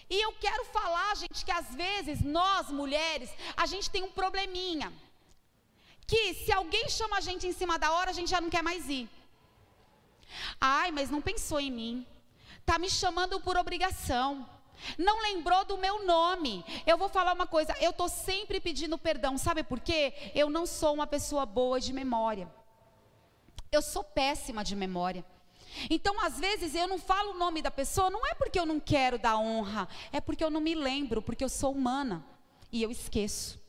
Speaker 1: E eu quero falar, gente, que às vezes nós mulheres, a gente tem um probleminha. Que se alguém chama a gente em cima da hora, a gente já não quer mais ir. Ai, mas não pensou em mim. Tá me chamando por obrigação. Não lembrou do meu nome. Eu vou falar uma coisa, eu tô sempre pedindo perdão, sabe por quê? Eu não sou uma pessoa boa de memória. Eu sou péssima de memória. Então, às vezes, eu não falo o nome da pessoa, não é porque eu não quero dar honra, é porque eu não me lembro, porque eu sou humana e eu esqueço.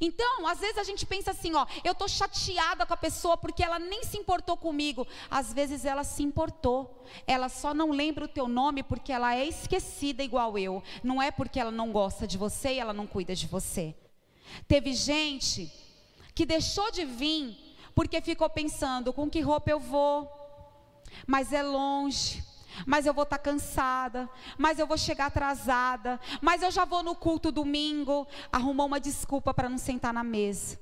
Speaker 1: Então, às vezes a gente pensa assim, ó, eu tô chateada com a pessoa porque ela nem se importou comigo. Às vezes ela se importou. Ela só não lembra o teu nome porque ela é esquecida igual eu. Não é porque ela não gosta de você e ela não cuida de você. Teve gente que deixou de vir porque ficou pensando com que roupa eu vou, mas é longe. Mas eu vou estar tá cansada, mas eu vou chegar atrasada, mas eu já vou no culto domingo. Arrumou uma desculpa para não sentar na mesa.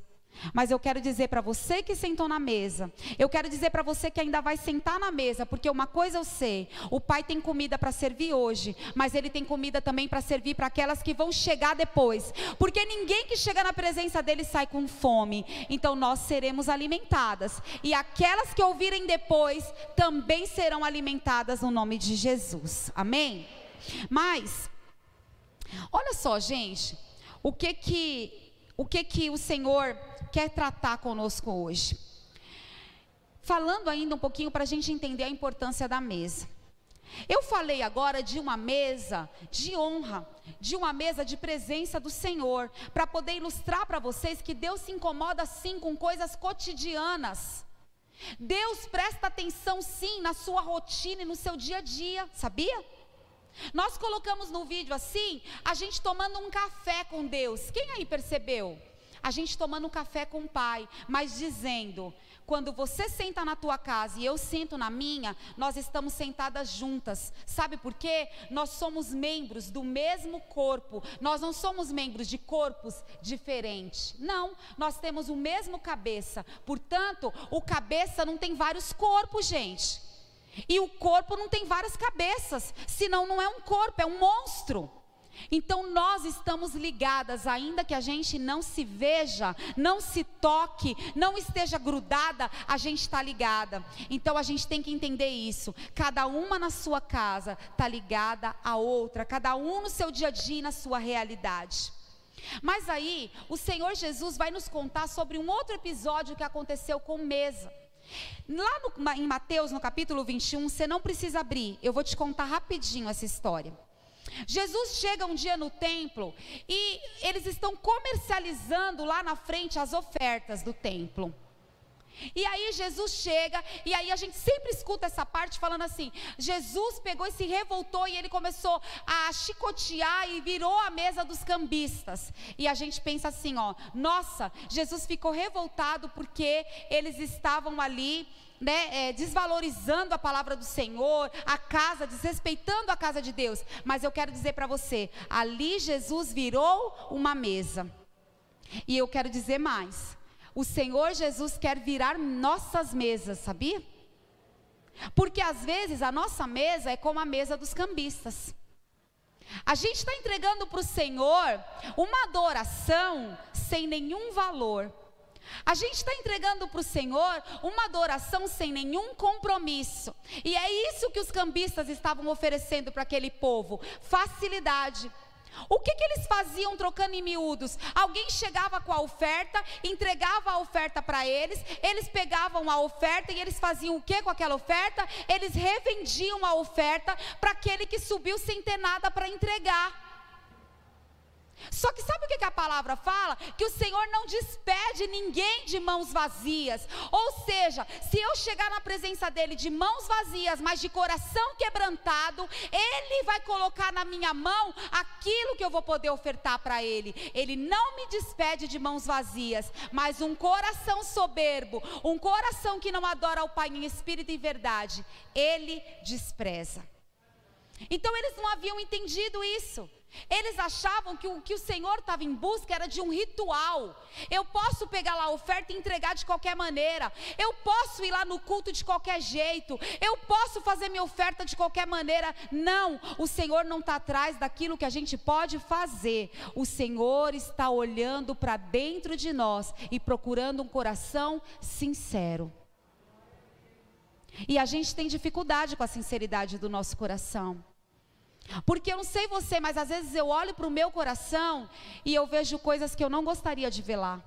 Speaker 1: Mas eu quero dizer para você que sentou na mesa, eu quero dizer para você que ainda vai sentar na mesa, porque uma coisa eu sei: o pai tem comida para servir hoje, mas ele tem comida também para servir para aquelas que vão chegar depois, porque ninguém que chega na presença dele sai com fome, então nós seremos alimentadas, e aquelas que ouvirem depois também serão alimentadas no nome de Jesus, amém? Mas, olha só, gente, o que que o que que o Senhor quer tratar conosco hoje. Falando ainda um pouquinho para a gente entender a importância da mesa. Eu falei agora de uma mesa de honra, de uma mesa de presença do Senhor, para poder ilustrar para vocês que Deus se incomoda sim com coisas cotidianas. Deus presta atenção sim na sua rotina e no seu dia a dia, sabia? Nós colocamos no vídeo assim, a gente tomando um café com Deus. Quem aí percebeu? a gente tomando um café com o pai, mas dizendo: quando você senta na tua casa e eu sento na minha, nós estamos sentadas juntas. Sabe por quê? Nós somos membros do mesmo corpo. Nós não somos membros de corpos diferentes. Não, nós temos o mesmo cabeça. Portanto, o cabeça não tem vários corpos, gente. E o corpo não tem várias cabeças, senão não é um corpo, é um monstro. Então nós estamos ligadas, ainda que a gente não se veja, não se toque, não esteja grudada, a gente está ligada. Então a gente tem que entender isso. Cada uma na sua casa está ligada à outra, cada um no seu dia a dia, na sua realidade. Mas aí, o Senhor Jesus vai nos contar sobre um outro episódio que aconteceu com mesa. Lá no, em Mateus, no capítulo 21, você não precisa abrir, eu vou te contar rapidinho essa história. Jesus chega um dia no templo e eles estão comercializando lá na frente as ofertas do templo. E aí Jesus chega, e aí a gente sempre escuta essa parte falando assim: Jesus pegou e se revoltou e ele começou a chicotear e virou a mesa dos cambistas. E a gente pensa assim, ó, nossa, Jesus ficou revoltado porque eles estavam ali né, é, desvalorizando a palavra do Senhor, a casa, desrespeitando a casa de Deus. Mas eu quero dizer para você: ali Jesus virou uma mesa. E eu quero dizer mais: o Senhor Jesus quer virar nossas mesas, sabia? Porque às vezes a nossa mesa é como a mesa dos cambistas. A gente está entregando para o Senhor uma adoração sem nenhum valor. A gente está entregando para o Senhor uma adoração sem nenhum compromisso. E é isso que os cambistas estavam oferecendo para aquele povo: facilidade. O que, que eles faziam trocando em miúdos? Alguém chegava com a oferta, entregava a oferta para eles, eles pegavam a oferta e eles faziam o que com aquela oferta? Eles revendiam a oferta para aquele que subiu sem ter nada para entregar. Só que sabe o que a palavra fala? Que o Senhor não despede ninguém de mãos vazias. Ou seja, se eu chegar na presença dEle de mãos vazias, mas de coração quebrantado, Ele vai colocar na minha mão aquilo que eu vou poder ofertar para Ele. Ele não me despede de mãos vazias, mas um coração soberbo, um coração que não adora ao Pai em espírito e verdade, Ele despreza. Então eles não haviam entendido isso. Eles achavam que o que o Senhor estava em busca era de um ritual. Eu posso pegar lá a oferta e entregar de qualquer maneira. Eu posso ir lá no culto de qualquer jeito. Eu posso fazer minha oferta de qualquer maneira. Não, o Senhor não está atrás daquilo que a gente pode fazer. O Senhor está olhando para dentro de nós e procurando um coração sincero. E a gente tem dificuldade com a sinceridade do nosso coração. Porque eu não sei você, mas às vezes eu olho para o meu coração e eu vejo coisas que eu não gostaria de ver lá.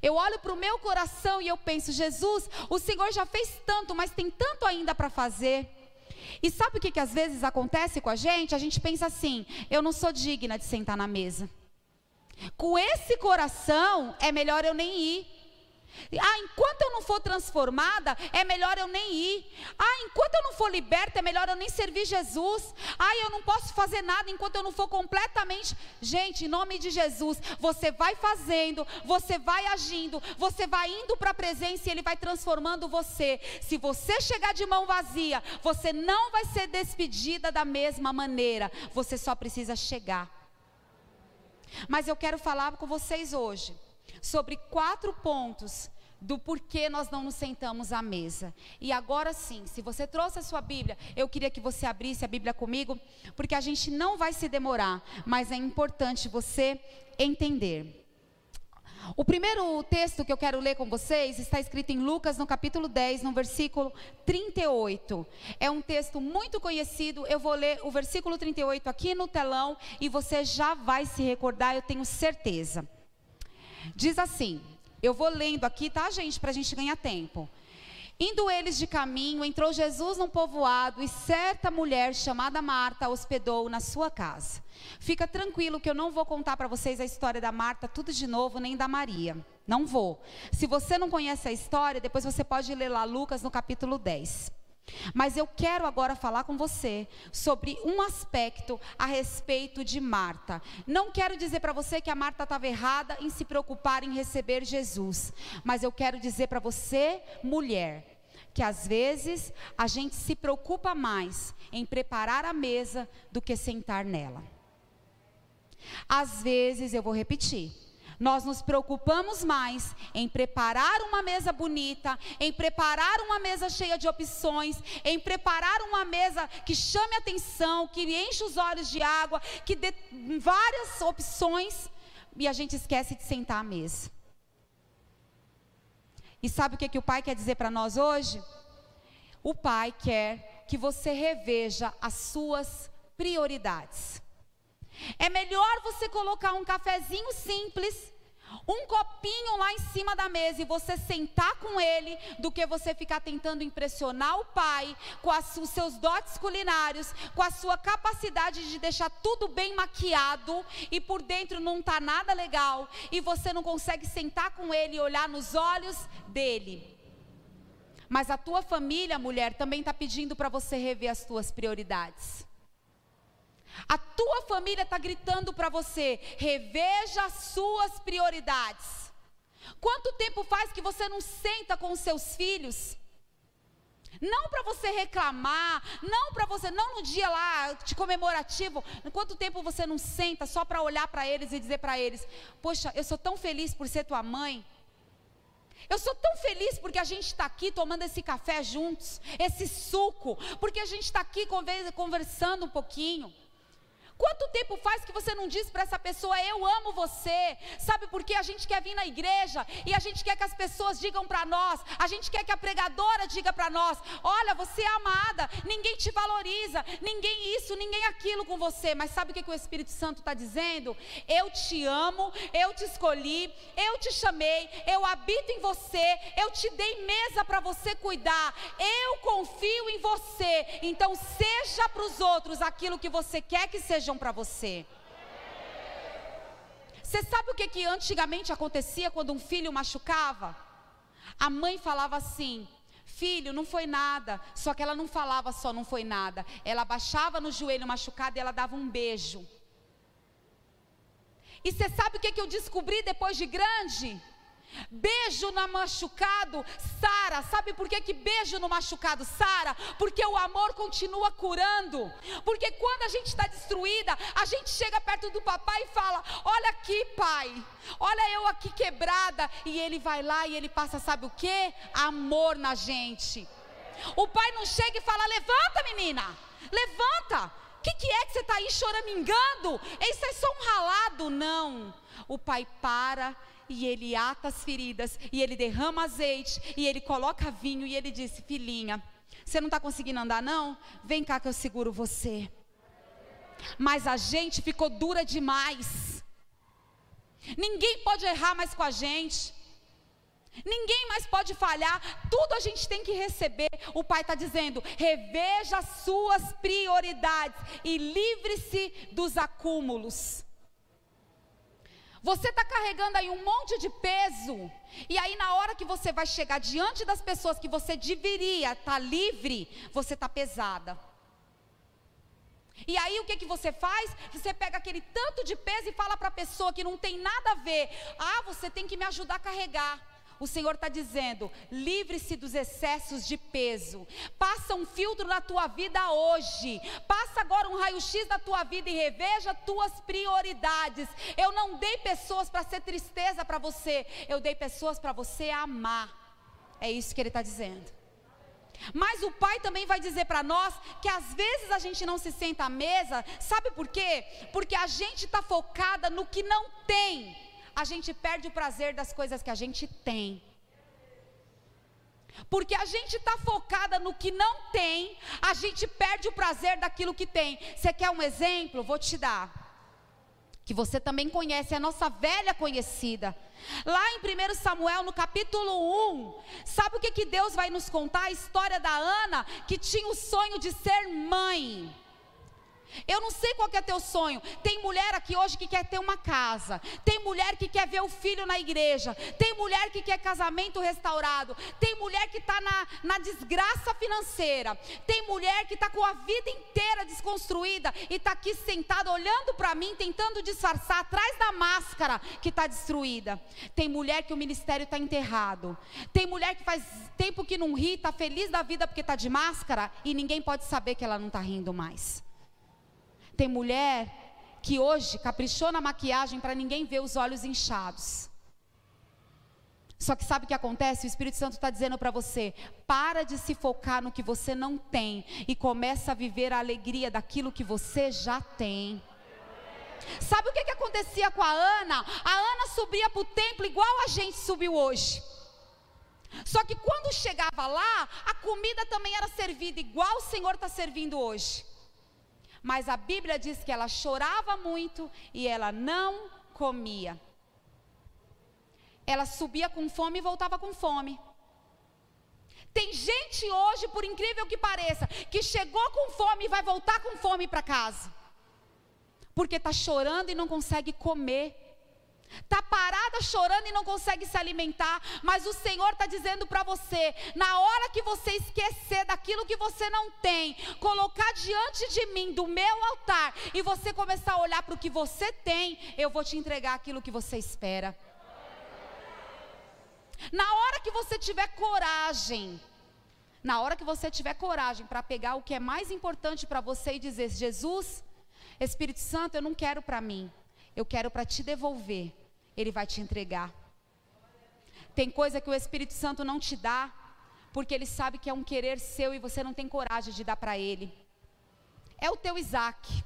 Speaker 1: Eu olho para o meu coração e eu penso, Jesus, o Senhor já fez tanto, mas tem tanto ainda para fazer. E sabe o que, que às vezes acontece com a gente? A gente pensa assim: eu não sou digna de sentar na mesa. Com esse coração, é melhor eu nem ir. Ah, enquanto eu não for transformada, é melhor eu nem ir. Ah, enquanto eu não for liberta, é melhor eu nem servir Jesus. Ah, eu não posso fazer nada enquanto eu não for completamente. Gente, em nome de Jesus, você vai fazendo, você vai agindo, você vai indo para a presença e Ele vai transformando você. Se você chegar de mão vazia, você não vai ser despedida da mesma maneira. Você só precisa chegar. Mas eu quero falar com vocês hoje sobre quatro pontos do porquê nós não nos sentamos à mesa. E agora sim, se você trouxe a sua Bíblia, eu queria que você abrisse a Bíblia comigo, porque a gente não vai se demorar, mas é importante você entender. O primeiro texto que eu quero ler com vocês está escrito em Lucas, no capítulo 10, no versículo 38. É um texto muito conhecido. Eu vou ler o versículo 38 aqui no telão e você já vai se recordar, eu tenho certeza. Diz assim: eu vou lendo aqui, tá, gente, para a gente ganhar tempo. Indo eles de caminho, entrou Jesus num povoado e certa mulher chamada Marta hospedou na sua casa. Fica tranquilo que eu não vou contar para vocês a história da Marta tudo de novo, nem da Maria. Não vou. Se você não conhece a história, depois você pode ler lá Lucas no capítulo 10. Mas eu quero agora falar com você sobre um aspecto a respeito de Marta. Não quero dizer para você que a Marta estava errada em se preocupar em receber Jesus, mas eu quero dizer para você, mulher, que às vezes a gente se preocupa mais em preparar a mesa do que sentar nela. Às vezes, eu vou repetir, nós nos preocupamos mais em preparar uma mesa bonita, em preparar uma mesa cheia de opções, em preparar uma mesa que chame atenção, que enche os olhos de água, que dê várias opções, e a gente esquece de sentar à mesa. E sabe o que, que o Pai quer dizer para nós hoje? O Pai quer que você reveja as suas prioridades. É melhor você colocar um cafezinho simples, um copinho lá em cima da mesa e você sentar com ele, do que você ficar tentando impressionar o pai com as, os seus dotes culinários, com a sua capacidade de deixar tudo bem maquiado e por dentro não está nada legal e você não consegue sentar com ele e olhar nos olhos dele. Mas a tua família, mulher, também está pedindo para você rever as tuas prioridades. A tua família está gritando para você: reveja as suas prioridades. Quanto tempo faz que você não senta com os seus filhos? Não para você reclamar, não para você, não no dia lá de comemorativo. Quanto tempo você não senta só para olhar para eles e dizer para eles: Poxa, eu sou tão feliz por ser tua mãe. Eu sou tão feliz porque a gente está aqui tomando esse café juntos, esse suco, porque a gente está aqui conversando um pouquinho. Quanto tempo faz que você não diz para essa pessoa, eu amo você? Sabe por quê? A gente quer vir na igreja e a gente quer que as pessoas digam para nós, a gente quer que a pregadora diga para nós: olha, você é amada, ninguém te valoriza, ninguém isso, ninguém aquilo com você. Mas sabe o que, que o Espírito Santo está dizendo? Eu te amo, eu te escolhi, eu te chamei, eu habito em você, eu te dei mesa para você cuidar, eu confio em você. Então, seja para os outros aquilo que você quer que sejam para você. Você sabe o que, que antigamente acontecia quando um filho machucava? A mãe falava assim: Filho, não foi nada. Só que ela não falava só não foi nada. Ela baixava no joelho machucado e ela dava um beijo. E você sabe o que, que eu descobri depois de grande? Beijo no machucado, Sara. Sabe por que, que beijo no machucado, Sara? Porque o amor continua curando. Porque quando a gente está destruída, a gente chega perto do papai e fala: Olha aqui, pai. Olha eu aqui quebrada. E ele vai lá e ele passa, sabe o que? Amor na gente. O pai não chega e fala: Levanta, menina. Levanta. O que, que é que você está aí choramingando? Isso é só um ralado? Não. O pai para e ele ata as feridas, e ele derrama azeite, e ele coloca vinho, e ele disse: Filhinha, você não está conseguindo andar, não? Vem cá que eu seguro você. Mas a gente ficou dura demais. Ninguém pode errar mais com a gente. Ninguém mais pode falhar, tudo a gente tem que receber. O Pai está dizendo: reveja as suas prioridades e livre-se dos acúmulos. Você está carregando aí um monte de peso, e aí na hora que você vai chegar diante das pessoas que você deveria estar tá livre, você está pesada. E aí o que, que você faz? Você pega aquele tanto de peso e fala para a pessoa que não tem nada a ver: ah, você tem que me ajudar a carregar. O Senhor está dizendo: livre-se dos excessos de peso. Passa um filtro na tua vida hoje. Passa agora um raio-x na tua vida e reveja tuas prioridades. Eu não dei pessoas para ser tristeza para você. Eu dei pessoas para você amar. É isso que Ele está dizendo. Mas o pai também vai dizer para nós que às vezes a gente não se senta à mesa, sabe por quê? Porque a gente está focada no que não tem a gente perde o prazer das coisas que a gente tem. Porque a gente está focada no que não tem, a gente perde o prazer daquilo que tem. Você quer um exemplo? Vou te dar. Que você também conhece, é a nossa velha conhecida. Lá em 1 Samuel, no capítulo 1, sabe o que, que Deus vai nos contar? A história da Ana, que tinha o sonho de ser mãe. Eu não sei qual é teu sonho. Tem mulher aqui hoje que quer ter uma casa. Tem mulher que quer ver o filho na igreja. Tem mulher que quer casamento restaurado. Tem mulher que está na, na desgraça financeira. Tem mulher que está com a vida inteira desconstruída e está aqui sentada olhando para mim, tentando disfarçar atrás da máscara que está destruída. Tem mulher que o ministério está enterrado. Tem mulher que faz tempo que não ri, está feliz da vida porque está de máscara e ninguém pode saber que ela não está rindo mais. Tem mulher que hoje caprichou na maquiagem para ninguém ver os olhos inchados. Só que sabe o que acontece? O Espírito Santo está dizendo para você: para de se focar no que você não tem e começa a viver a alegria daquilo que você já tem. Sabe o que, que acontecia com a Ana? A Ana subia para o templo igual a gente subiu hoje. Só que quando chegava lá, a comida também era servida igual o Senhor está servindo hoje. Mas a Bíblia diz que ela chorava muito e ela não comia. Ela subia com fome e voltava com fome. Tem gente hoje, por incrível que pareça, que chegou com fome e vai voltar com fome para casa. Porque está chorando e não consegue comer. Está parada chorando e não consegue se alimentar, mas o Senhor está dizendo para você: na hora que você esquecer daquilo que você não tem, colocar diante de mim, do meu altar, e você começar a olhar para o que você tem, eu vou te entregar aquilo que você espera. Na hora que você tiver coragem, na hora que você tiver coragem para pegar o que é mais importante para você e dizer: Jesus, Espírito Santo, eu não quero para mim, eu quero para te devolver. Ele vai te entregar. Tem coisa que o Espírito Santo não te dá, porque ele sabe que é um querer seu e você não tem coragem de dar para ele. É o teu Isaac.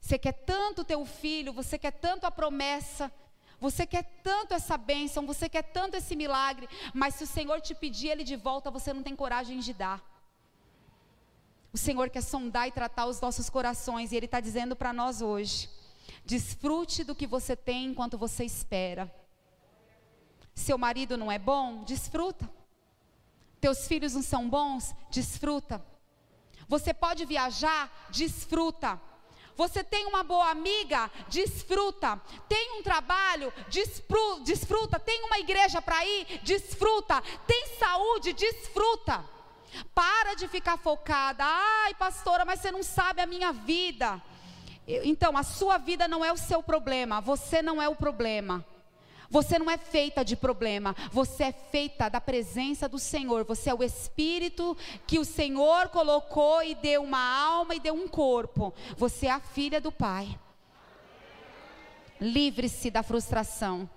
Speaker 1: Você quer tanto o teu filho, você quer tanto a promessa, você quer tanto essa bênção, você quer tanto esse milagre, mas se o Senhor te pedir ele de volta, você não tem coragem de dar. O Senhor quer sondar e tratar os nossos corações, e Ele está dizendo para nós hoje: Desfrute do que você tem enquanto você espera. Seu marido não é bom? Desfruta. Teus filhos não são bons? Desfruta. Você pode viajar? Desfruta. Você tem uma boa amiga? Desfruta. Tem um trabalho? Desfruta. Tem uma igreja para ir? Desfruta. Tem saúde? Desfruta. Para de ficar focada. Ai, pastora, mas você não sabe a minha vida. Então, a sua vida não é o seu problema, você não é o problema. Você não é feita de problema, você é feita da presença do Senhor. Você é o espírito que o Senhor colocou e deu uma alma e deu um corpo. Você é a filha do Pai. Livre-se da frustração.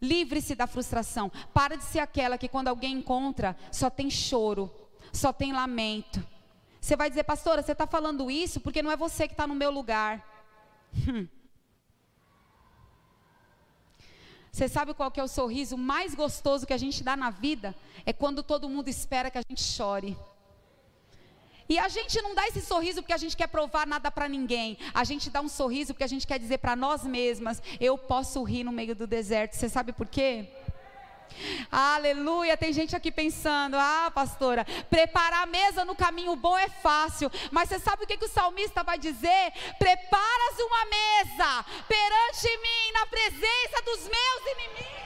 Speaker 1: Livre-se da frustração. Para de ser aquela que quando alguém encontra, só tem choro, só tem lamento. Você vai dizer, pastora, você está falando isso porque não é você que está no meu lugar. Hum. Você sabe qual é o sorriso mais gostoso que a gente dá na vida? É quando todo mundo espera que a gente chore. E a gente não dá esse sorriso porque a gente quer provar nada para ninguém. A gente dá um sorriso porque a gente quer dizer para nós mesmas: eu posso rir no meio do deserto. Você sabe por quê? Aleluia. Tem gente aqui pensando: ah, pastora, preparar a mesa no caminho bom é fácil. Mas você sabe o que, que o salmista vai dizer? Preparas uma mesa perante mim, na presença dos meus inimigos.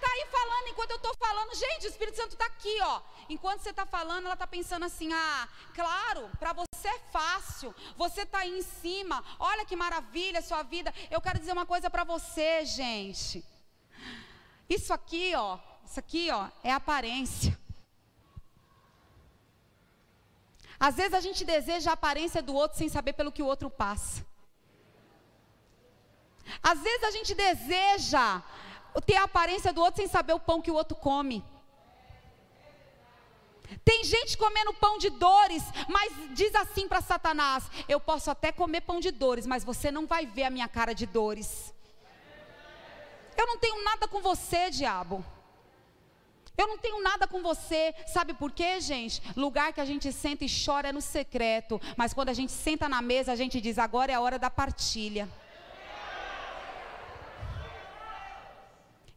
Speaker 1: está aí falando, enquanto eu estou falando, gente, o Espírito Santo está aqui, ó. Enquanto você está falando, ela está pensando assim: ah, claro, para você é fácil, você está aí em cima, olha que maravilha a sua vida. Eu quero dizer uma coisa para você, gente. Isso aqui, ó, isso aqui, ó, é aparência. Às vezes a gente deseja a aparência do outro sem saber pelo que o outro passa. Às vezes a gente deseja ter a aparência do outro sem saber o pão que o outro come. Tem gente comendo pão de dores, mas diz assim para Satanás: Eu posso até comer pão de dores, mas você não vai ver a minha cara de dores. Eu não tenho nada com você, diabo. Eu não tenho nada com você. Sabe por quê, gente? Lugar que a gente senta e chora é no secreto. Mas quando a gente senta na mesa, a gente diz: agora é a hora da partilha.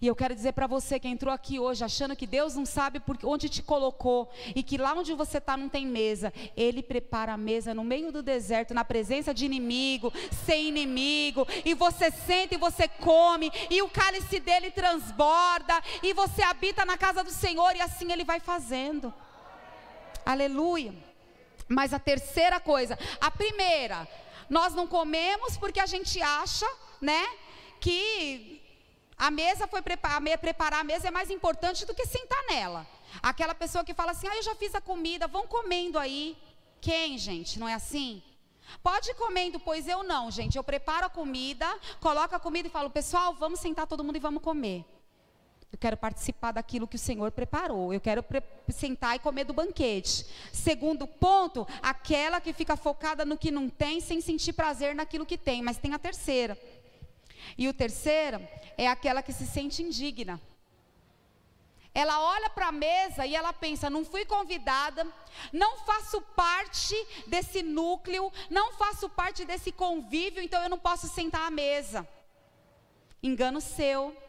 Speaker 1: E eu quero dizer para você que entrou aqui hoje achando que Deus não sabe por onde te colocou e que lá onde você está não tem mesa. Ele prepara a mesa no meio do deserto, na presença de inimigo, sem inimigo. E você senta e você come, e o cálice dele transborda, e você habita na casa do Senhor, e assim ele vai fazendo. Aleluia. Mas a terceira coisa, a primeira, nós não comemos porque a gente acha, né, que a mesa foi preparar, preparar a mesa é mais importante do que sentar nela. Aquela pessoa que fala assim: "Ah, eu já fiz a comida, vão comendo aí". Quem, gente? Não é assim? Pode ir comendo, pois eu não, gente. Eu preparo a comida, coloco a comida e falo: "Pessoal, vamos sentar todo mundo e vamos comer". Eu quero participar daquilo que o Senhor preparou. Eu quero sentar e comer do banquete. Segundo ponto, aquela que fica focada no que não tem, sem sentir prazer naquilo que tem. Mas tem a terceira. E o terceiro é aquela que se sente indigna. Ela olha para a mesa e ela pensa: não fui convidada, não faço parte desse núcleo, não faço parte desse convívio, então eu não posso sentar à mesa. Engano seu.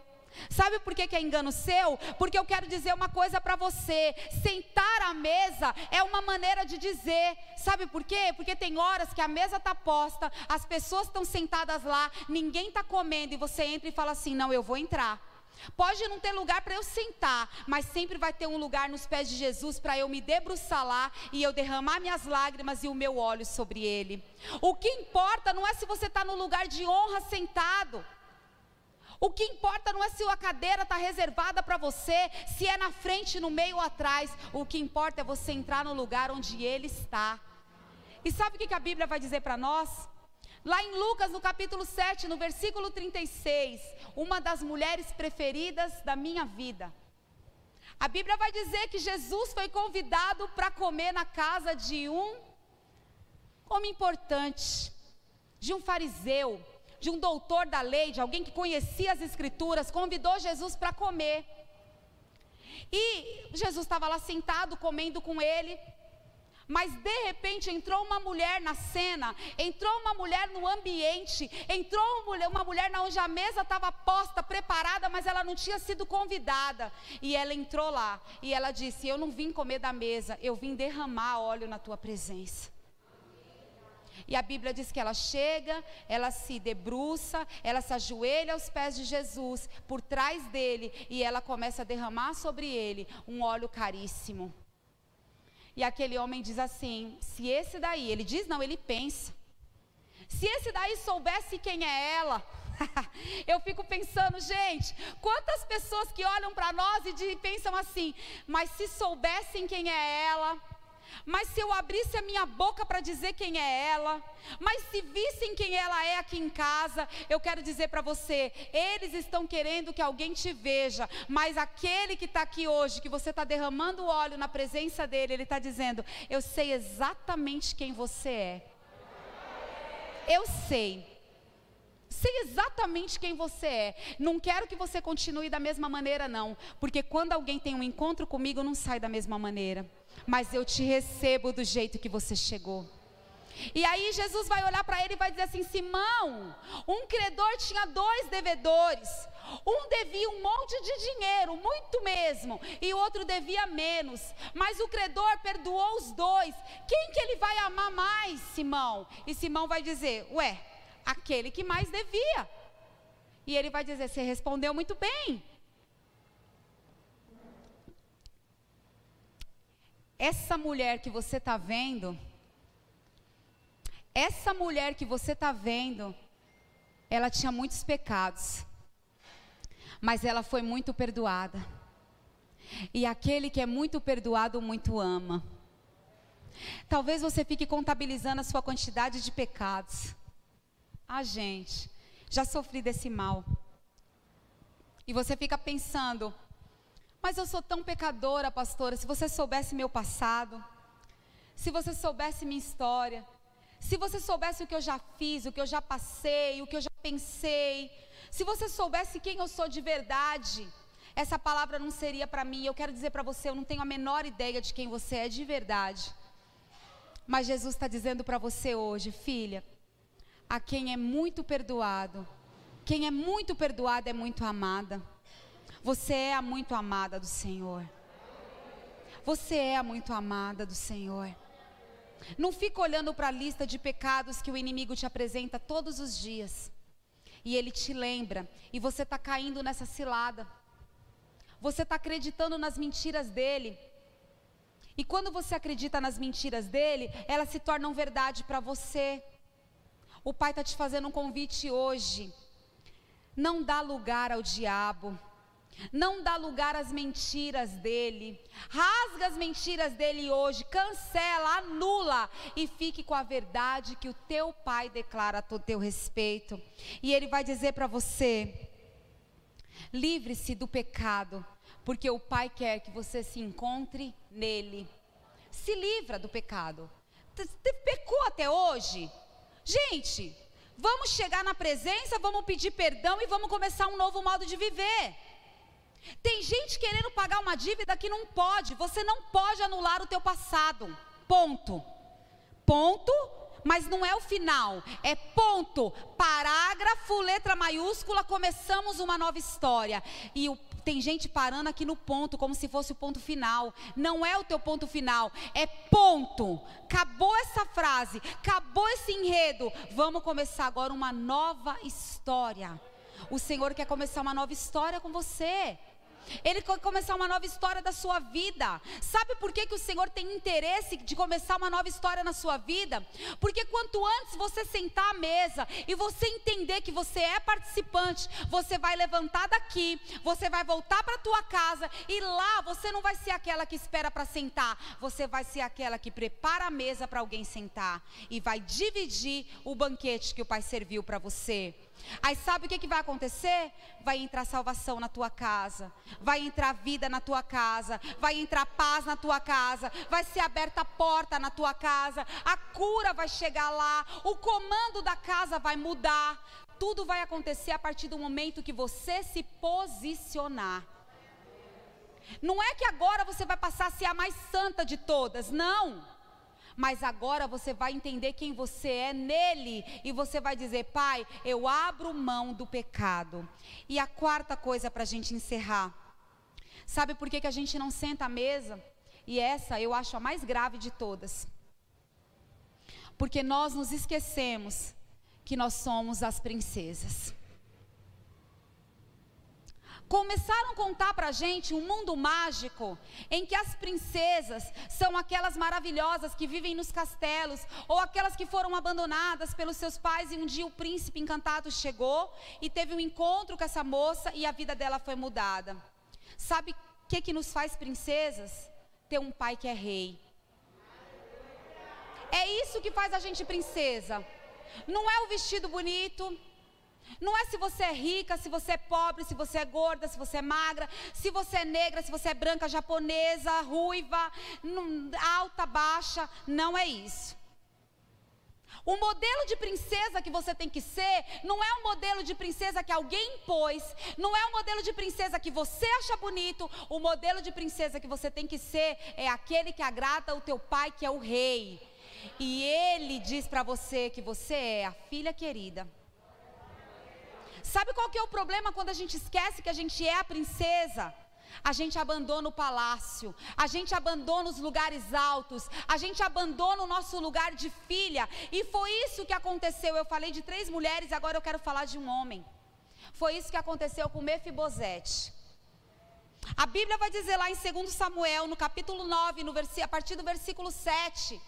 Speaker 1: Sabe por que, que é engano seu? Porque eu quero dizer uma coisa para você: sentar à mesa é uma maneira de dizer. Sabe por quê? Porque tem horas que a mesa está posta, as pessoas estão sentadas lá, ninguém está comendo e você entra e fala assim: não, eu vou entrar. Pode não ter lugar para eu sentar, mas sempre vai ter um lugar nos pés de Jesus para eu me debruçar lá e eu derramar minhas lágrimas e o meu óleo sobre ele. O que importa não é se você está no lugar de honra sentado. O que importa não é se a cadeira está reservada para você, se é na frente, no meio ou atrás. O que importa é você entrar no lugar onde Ele está. E sabe o que a Bíblia vai dizer para nós? Lá em Lucas, no capítulo 7, no versículo 36, uma das mulheres preferidas da minha vida. A Bíblia vai dizer que Jesus foi convidado para comer na casa de um homem importante, de um fariseu de um doutor da lei, de alguém que conhecia as escrituras, convidou Jesus para comer. E Jesus estava lá sentado comendo com ele. Mas de repente entrou uma mulher na cena, entrou uma mulher no ambiente, entrou uma mulher, na onde a mesa estava posta, preparada, mas ela não tinha sido convidada. E ela entrou lá e ela disse: Eu não vim comer da mesa, eu vim derramar óleo na tua presença. E a Bíblia diz que ela chega, ela se debruça, ela se ajoelha aos pés de Jesus, por trás dele, e ela começa a derramar sobre ele um óleo caríssimo. E aquele homem diz assim: se esse daí, ele diz não, ele pensa. Se esse daí soubesse quem é ela, eu fico pensando, gente, quantas pessoas que olham para nós e pensam assim, mas se soubessem quem é ela, mas se eu abrisse a minha boca para dizer quem é ela, mas se vissem quem ela é aqui em casa, eu quero dizer para você: eles estão querendo que alguém te veja, mas aquele que está aqui hoje, que você está derramando óleo na presença dele, ele está dizendo: Eu sei exatamente quem você é. Eu sei. Sei exatamente quem você é. Não quero que você continue da mesma maneira, não. Porque quando alguém tem um encontro comigo, não sai da mesma maneira mas eu te recebo do jeito que você chegou. E aí Jesus vai olhar para ele e vai dizer assim: Simão, um credor tinha dois devedores. Um devia um monte de dinheiro, muito mesmo, e o outro devia menos. Mas o credor perdoou os dois. Quem que ele vai amar mais, Simão? E Simão vai dizer: Ué, aquele que mais devia. E ele vai dizer: Você respondeu muito bem. Essa mulher que você está vendo, essa mulher que você está vendo, ela tinha muitos pecados, mas ela foi muito perdoada. E aquele que é muito perdoado, muito ama. Talvez você fique contabilizando a sua quantidade de pecados. Ah, gente, já sofri desse mal. E você fica pensando, mas eu sou tão pecadora, pastora. Se você soubesse meu passado, se você soubesse minha história, se você soubesse o que eu já fiz, o que eu já passei, o que eu já pensei, se você soubesse quem eu sou de verdade, essa palavra não seria para mim. Eu quero dizer para você, eu não tenho a menor ideia de quem você é de verdade. Mas Jesus está dizendo para você hoje, filha, a quem é muito perdoado, quem é muito perdoado é muito amada. Você é a muito amada do Senhor. Você é a muito amada do Senhor. Não fica olhando para a lista de pecados que o inimigo te apresenta todos os dias. E ele te lembra, e você está caindo nessa cilada. Você está acreditando nas mentiras dele. E quando você acredita nas mentiras dele, elas se tornam verdade para você. O Pai está te fazendo um convite hoje. Não dá lugar ao diabo. Não dá lugar às mentiras dele. Rasga as mentiras dele hoje, cancela, anula e fique com a verdade que o teu pai declara a teu respeito. E ele vai dizer para você: livre-se do pecado, porque o pai quer que você se encontre nele. Se livra do pecado. Pecou até hoje? Gente, vamos chegar na presença, vamos pedir perdão e vamos começar um novo modo de viver. Tem gente querendo pagar uma dívida que não pode. Você não pode anular o teu passado. Ponto. Ponto, mas não é o final. É ponto. Parágrafo, letra maiúscula, começamos uma nova história. E o, tem gente parando aqui no ponto, como se fosse o ponto final. Não é o teu ponto final, é ponto. Acabou essa frase, acabou esse enredo. Vamos começar agora uma nova história. O Senhor quer começar uma nova história com você. Ele quer começar uma nova história da sua vida. Sabe por que, que o Senhor tem interesse de começar uma nova história na sua vida? Porque quanto antes você sentar à mesa e você entender que você é participante, você vai levantar daqui, você vai voltar para tua casa e lá você não vai ser aquela que espera para sentar, você vai ser aquela que prepara a mesa para alguém sentar e vai dividir o banquete que o Pai serviu para você. Aí sabe o que, que vai acontecer? Vai entrar salvação na tua casa, vai entrar vida na tua casa, vai entrar paz na tua casa, vai ser aberta a porta na tua casa, a cura vai chegar lá, o comando da casa vai mudar. Tudo vai acontecer a partir do momento que você se posicionar. Não é que agora você vai passar a ser a mais santa de todas, não mas agora você vai entender quem você é nele e você vai dizer: Pai, eu abro mão do pecado. E a quarta coisa para a gente encerrar: sabe por que, que a gente não senta à mesa? E essa eu acho a mais grave de todas. Porque nós nos esquecemos que nós somos as princesas começaram a contar para a gente um mundo mágico em que as princesas são aquelas maravilhosas que vivem nos castelos ou aquelas que foram abandonadas pelos seus pais e um dia o príncipe encantado chegou e teve um encontro com essa moça e a vida dela foi mudada. Sabe o que, que nos faz princesas? Ter um pai que é rei. É isso que faz a gente princesa. Não é o vestido bonito, não é se você é rica, se você é pobre, se você é gorda, se você é magra, se você é negra, se você é branca, japonesa, ruiva, alta, baixa. Não é isso. O modelo de princesa que você tem que ser não é um modelo de princesa que alguém impôs, não é um modelo de princesa que você acha bonito. O modelo de princesa que você tem que ser é aquele que agrada o teu pai, que é o rei. E ele diz para você que você é a filha querida Sabe qual que é o problema quando a gente esquece que a gente é a princesa? A gente abandona o palácio, a gente abandona os lugares altos, a gente abandona o nosso lugar de filha. E foi isso que aconteceu. Eu falei de três mulheres, agora eu quero falar de um homem. Foi isso que aconteceu com Mefibosete. A Bíblia vai dizer lá em 2 Samuel, no capítulo 9, no a partir do versículo 7,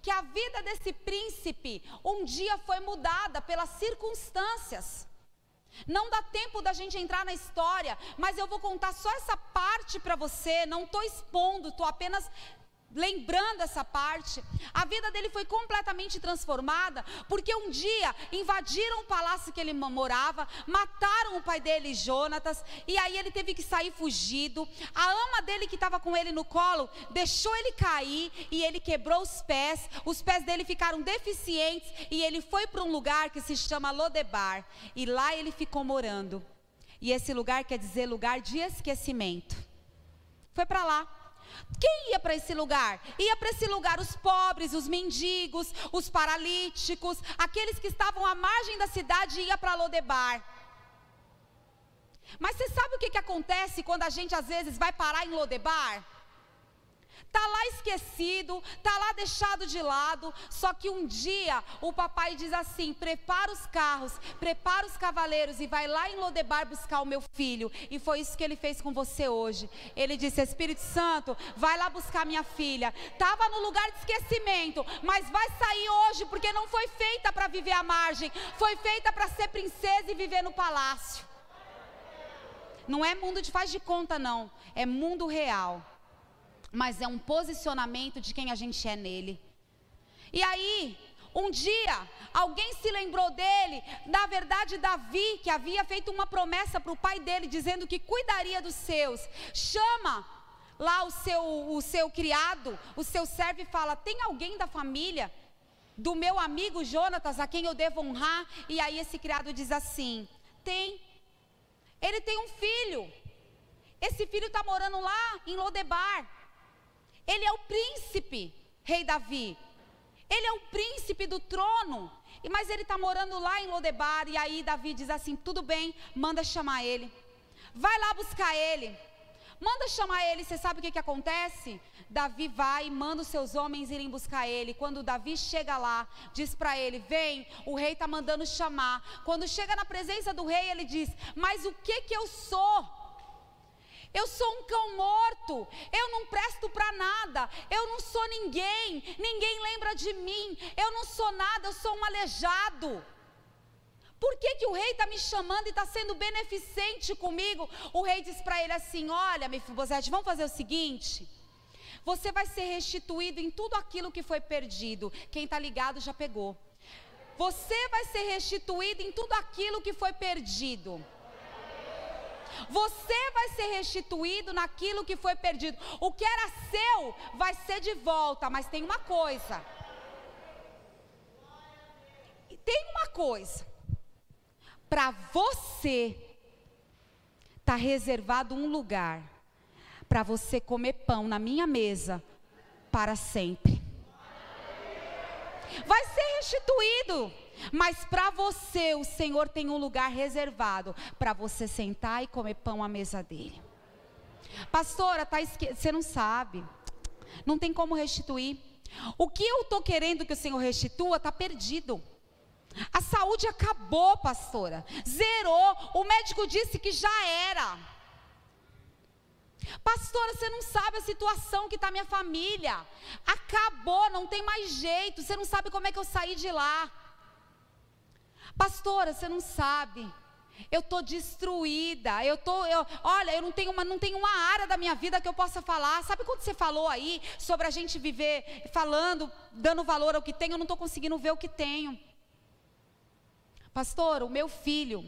Speaker 1: que a vida desse príncipe um dia foi mudada pelas circunstâncias. Não dá tempo da gente entrar na história, mas eu vou contar só essa parte para você. Não estou expondo, estou apenas lembrando essa parte, a vida dele foi completamente transformada, porque um dia invadiram o palácio que ele morava, mataram o pai dele, Jonatas, e aí ele teve que sair fugido. A ama dele que estava com ele no colo deixou ele cair e ele quebrou os pés, os pés dele ficaram deficientes e ele foi para um lugar que se chama Lodebar, e lá ele ficou morando. E esse lugar quer dizer lugar de esquecimento. Foi para lá. Quem ia para esse lugar? Ia para esse lugar os pobres, os mendigos, os paralíticos, aqueles que estavam à margem da cidade ia para Lodebar. Mas você sabe o que, que acontece quando a gente às vezes vai parar em Lodebar? Está lá esquecido, está lá deixado de lado. Só que um dia o papai diz assim: prepara os carros, prepara os cavaleiros e vai lá em Lodebar buscar o meu filho. E foi isso que ele fez com você hoje. Ele disse: Espírito Santo, vai lá buscar minha filha. Estava no lugar de esquecimento, mas vai sair hoje porque não foi feita para viver à margem, foi feita para ser princesa e viver no palácio. Não é mundo de faz de conta, não. É mundo real mas é um posicionamento de quem a gente é nele. E aí, um dia, alguém se lembrou dele, na verdade, Davi, que havia feito uma promessa para o pai dele, dizendo que cuidaria dos seus. Chama lá o seu, o seu criado, o seu servo e fala: Tem alguém da família do meu amigo Jonatas a quem eu devo honrar? E aí esse criado diz assim: Tem. Ele tem um filho. Esse filho está morando lá em Lodebar. Ele é o príncipe, rei Davi. Ele é o príncipe do trono. Mas ele está morando lá em Lodebar. E aí Davi diz assim: tudo bem, manda chamar ele. Vai lá buscar ele. Manda chamar ele. Você sabe o que, que acontece? Davi vai e manda os seus homens irem buscar ele. Quando Davi chega lá, diz para ele: Vem, o rei está mandando chamar. Quando chega na presença do rei, ele diz: Mas o que que eu sou? Eu sou um cão morto, eu não presto para nada, eu não sou ninguém, ninguém lembra de mim, eu não sou nada, eu sou um aleijado. Por que, que o rei está me chamando e está sendo beneficente comigo? O rei diz para ele assim: Olha, Mefibosete, vamos fazer o seguinte. Você vai ser restituído em tudo aquilo que foi perdido. Quem está ligado já pegou. Você vai ser restituído em tudo aquilo que foi perdido. Você vai ser restituído naquilo que foi perdido. O que era seu vai ser de volta, mas tem uma coisa. Tem uma coisa. Para você está reservado um lugar para você comer pão na minha mesa para sempre. Vai ser restituído. Mas para você, o Senhor tem um lugar reservado para você sentar e comer pão à mesa dele. Pastora, tá esque... você não sabe. Não tem como restituir. O que eu estou querendo que o Senhor restitua está perdido. A saúde acabou, pastora. Zerou. O médico disse que já era. Pastora, você não sabe a situação que está minha família. Acabou, não tem mais jeito. Você não sabe como é que eu saí de lá. Pastora, você não sabe. Eu estou destruída. Eu tô, eu, olha, eu não tenho, uma, não tenho uma área da minha vida que eu possa falar. Sabe quando você falou aí sobre a gente viver falando, dando valor ao que tem? Eu não estou conseguindo ver o que tenho. Pastor, o meu filho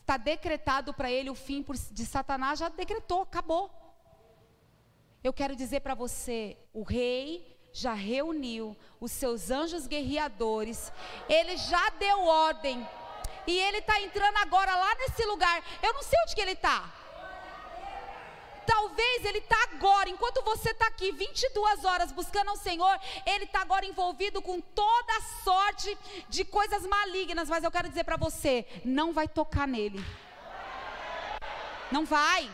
Speaker 1: está decretado para ele o fim de Satanás. Já decretou, acabou. Eu quero dizer para você, o rei já reuniu os seus anjos guerreadores, ele já deu ordem, e ele está entrando agora lá nesse lugar. Eu não sei onde que ele está. Talvez ele está agora, enquanto você está aqui 22 horas buscando ao Senhor, ele está agora envolvido com toda sorte de coisas malignas. Mas eu quero dizer para você: não vai tocar nele. Não vai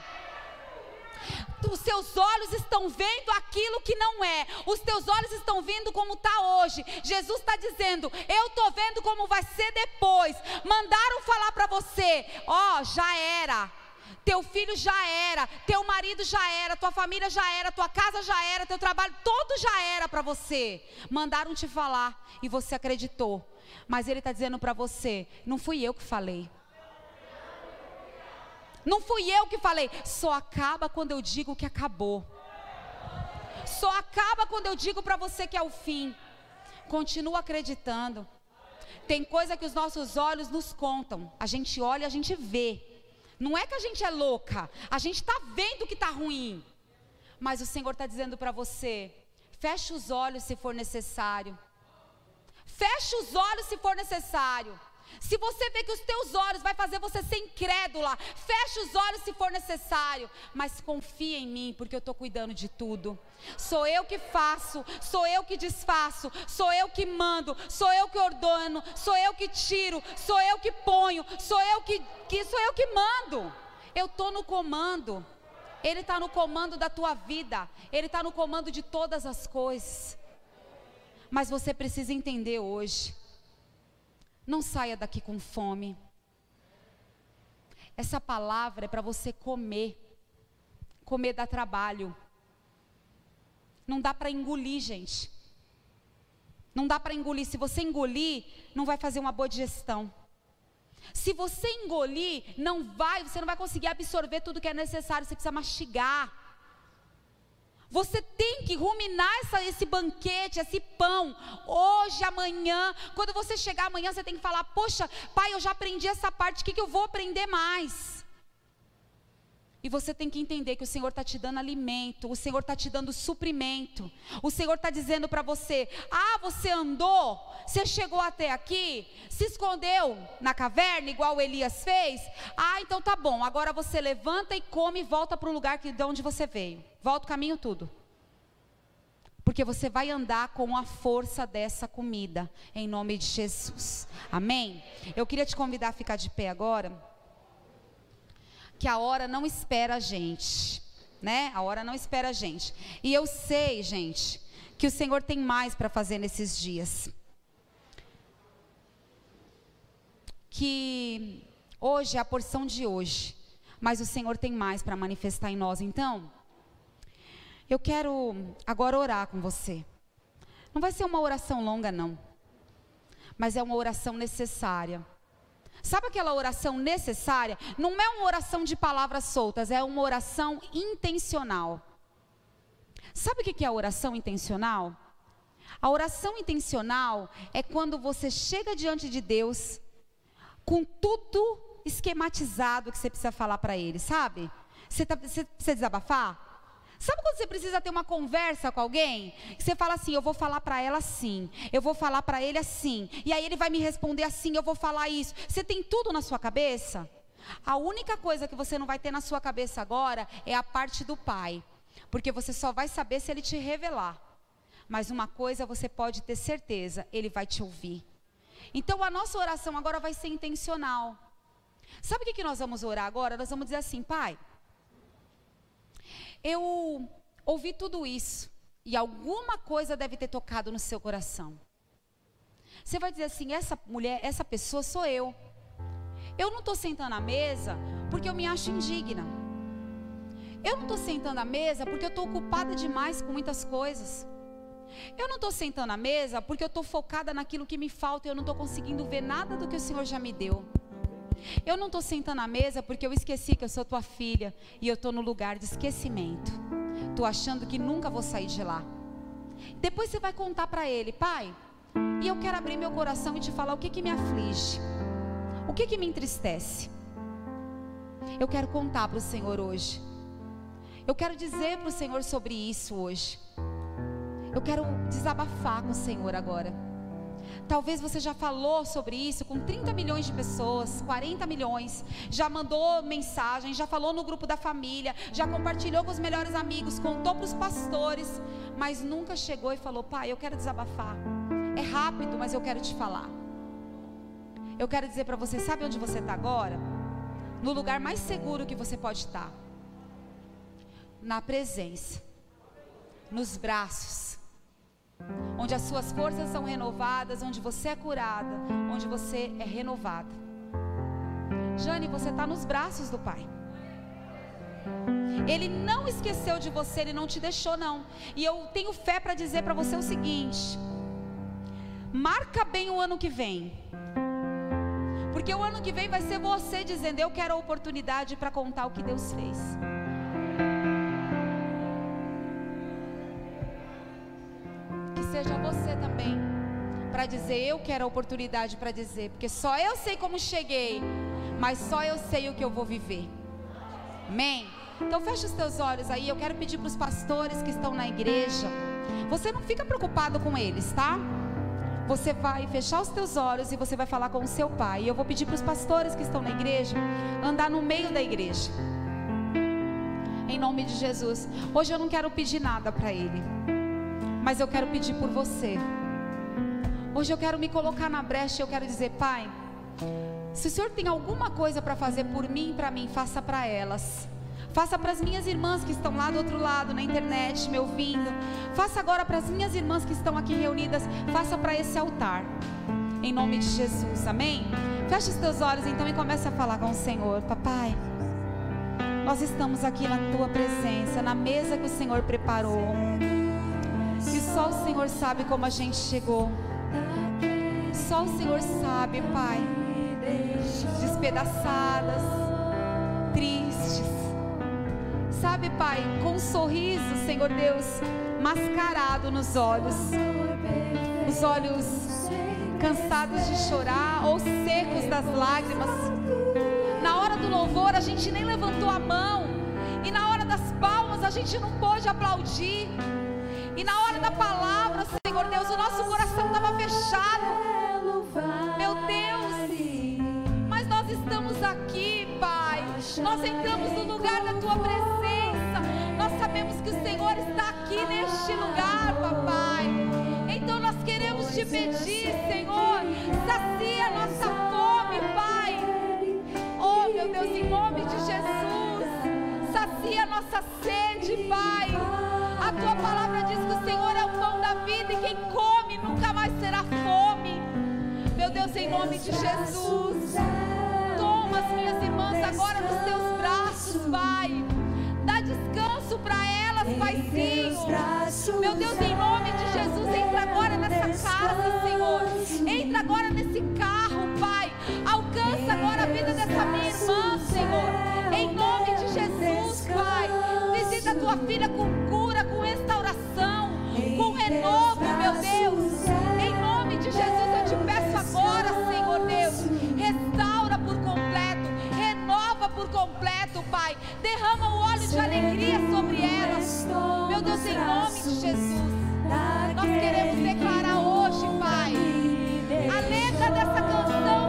Speaker 1: os seus olhos estão vendo aquilo que não é, os teus olhos estão vendo como está hoje. Jesus está dizendo: Eu estou vendo como vai ser depois. Mandaram falar para você: Ó, oh, já era. Teu filho já era, teu marido já era, tua família já era, tua casa já era, teu trabalho todo já era para você. Mandaram te falar e você acreditou. Mas ele está dizendo para você: Não fui eu que falei. Não fui eu que falei. Só acaba quando eu digo que acabou. Só acaba quando eu digo para você que é o fim. Continua acreditando. Tem coisa que os nossos olhos nos contam. A gente olha, a gente vê. Não é que a gente é louca. A gente está vendo que está ruim. Mas o Senhor está dizendo para você: feche os olhos se for necessário. Feche os olhos se for necessário. Se você vê que os teus olhos vai fazer você ser incrédula, feche os olhos se for necessário, mas confia em mim, porque eu estou cuidando de tudo. Sou eu que faço, sou eu que desfaço, sou eu que mando, sou eu que ordeno, sou eu que tiro, sou eu que ponho, sou eu que, que sou eu que mando. Eu estou no comando. Ele está no comando da tua vida, Ele está no comando de todas as coisas. Mas você precisa entender hoje não saia daqui com fome. Essa palavra é para você comer. Comer dá trabalho. Não dá para engolir, gente. Não dá para engolir. Se você engolir, não vai fazer uma boa digestão. Se você engolir, não vai, você não vai conseguir absorver tudo que é necessário, você precisa mastigar. Você tem que ruminar essa, esse banquete, esse pão, hoje, amanhã. Quando você chegar amanhã, você tem que falar: Poxa, pai, eu já aprendi essa parte, o que, que eu vou aprender mais? E você tem que entender que o Senhor está te dando alimento, o Senhor está te dando suprimento. O Senhor está dizendo para você: ah, você andou, você chegou até aqui, se escondeu na caverna, igual Elias fez. Ah, então tá bom, agora você levanta e come e volta para o lugar que, de onde você veio. Volta o caminho tudo. Porque você vai andar com a força dessa comida, em nome de Jesus. Amém? Eu queria te convidar a ficar de pé agora que a hora não espera a gente, né? A hora não espera a gente. E eu sei, gente, que o Senhor tem mais para fazer nesses dias. Que hoje é a porção de hoje, mas o Senhor tem mais para manifestar em nós. Então, eu quero agora orar com você. Não vai ser uma oração longa, não, mas é uma oração necessária Sabe aquela oração necessária? Não é uma oração de palavras soltas, é uma oração intencional. Sabe o que é a oração intencional? A oração intencional é quando você chega diante de Deus com tudo esquematizado que você precisa falar para Ele, sabe? Você, tá, você precisa desabafar? Sabe quando você precisa ter uma conversa com alguém? Você fala assim: eu vou falar para ela assim, eu vou falar para ele assim, e aí ele vai me responder assim, eu vou falar isso. Você tem tudo na sua cabeça? A única coisa que você não vai ter na sua cabeça agora é a parte do pai, porque você só vai saber se ele te revelar. Mas uma coisa você pode ter certeza: ele vai te ouvir. Então a nossa oração agora vai ser intencional. Sabe o que, nós vamos orar agora? Nós vamos dizer assim, pai. Eu ouvi tudo isso e alguma coisa deve ter tocado no seu coração. Você vai dizer assim: essa mulher, essa pessoa sou eu. Eu não estou sentando à mesa porque eu me acho indigna. Eu não estou sentando à mesa porque eu estou ocupada demais com muitas coisas. Eu não estou sentando à mesa porque eu estou focada naquilo que me falta e eu não estou conseguindo ver nada do que o Senhor já me deu. Eu não estou sentando à mesa porque eu esqueci que eu sou tua filha e eu estou no lugar de esquecimento. Estou achando que nunca vou sair de lá. Depois você vai contar para ele, pai, e eu quero abrir meu coração e te falar o que, que me aflige, o que, que me entristece. Eu quero contar para o Senhor hoje. Eu quero dizer para o Senhor sobre isso hoje. Eu quero desabafar com o Senhor agora. Talvez você já falou sobre isso com 30 milhões de pessoas, 40 milhões, já mandou mensagem, já falou no grupo da família, já compartilhou com os melhores amigos, contou para os pastores, mas nunca chegou e falou: Pai, eu quero desabafar. É rápido, mas eu quero te falar. Eu quero dizer para você: sabe onde você está agora? No lugar mais seguro que você pode estar na presença, nos braços onde as suas forças são renovadas, onde você é curada, onde você é renovada. Jane, você está nos braços do Pai. Ele não esqueceu de você, ele não te deixou, não. E eu tenho fé para dizer para você o seguinte: marca bem o ano que vem. Porque o ano que vem vai ser você dizendo: Eu quero a oportunidade para contar o que Deus fez. Seja você também para dizer eu quero a oportunidade para dizer, porque só eu sei como cheguei, mas só eu sei o que eu vou viver. Amém. Então fecha os teus olhos aí. Eu quero pedir para os pastores que estão na igreja. Você não fica preocupado com eles, tá? você vai fechar os teus olhos e você vai falar com o seu pai. E eu vou pedir para os pastores que estão na igreja andar no meio da igreja. Em nome de Jesus. Hoje eu não quero pedir nada para ele, mas eu quero pedir por você. Hoje eu quero me colocar na brecha e eu quero dizer, pai, se o Senhor tem alguma coisa para fazer por mim e para mim, faça para elas. Faça para as minhas irmãs que estão lá do outro lado, na internet, me ouvindo. Faça agora para as minhas irmãs que estão aqui reunidas. Faça para esse altar. Em nome de Jesus, amém? Feche os teus olhos então e comece a falar com o Senhor. Papai, nós estamos aqui na tua presença, na mesa que o Senhor preparou. E só o Senhor sabe como a gente chegou. Só o Senhor sabe, Pai. Despedaçadas, tristes. Sabe, Pai, com um sorriso, Senhor Deus, mascarado nos olhos. Os olhos cansados de chorar ou secos das lágrimas. Na hora do louvor, a gente nem levantou a mão. E na hora das palmas, a gente não pôde aplaudir. E na hora da palavra, Senhor Deus, o nosso coração estava fechado. Meu Deus, mas nós estamos aqui, Pai. Nós entramos no lugar da tua presença. Nós sabemos que o Senhor está aqui neste lugar, papai. Então nós queremos te pedir, Senhor, sacia nossa fome, Pai. Oh, meu Deus, em nome de Jesus, sacia nossa sede, Pai. A tua palavra diz que o Senhor é o pão da vida e quem come nunca mais terá fome. Meu Deus, em nome de Jesus, toma as minhas irmãs agora nos teus braços, Pai. Dá descanso para elas, Paizinho. Meu Deus, em nome de Jesus, entra agora nessa casa, Senhor. Entra agora nesse carro, Pai. Alcança agora a vida dessa minha irmã, Senhor. Em nome de Jesus, Pai. Visita a tua filha com cura, completo, Pai. Derrama o óleo de alegria sobre elas. Meu Deus, em nome de Jesus. Nós queremos declarar hoje, Pai, a letra dessa canção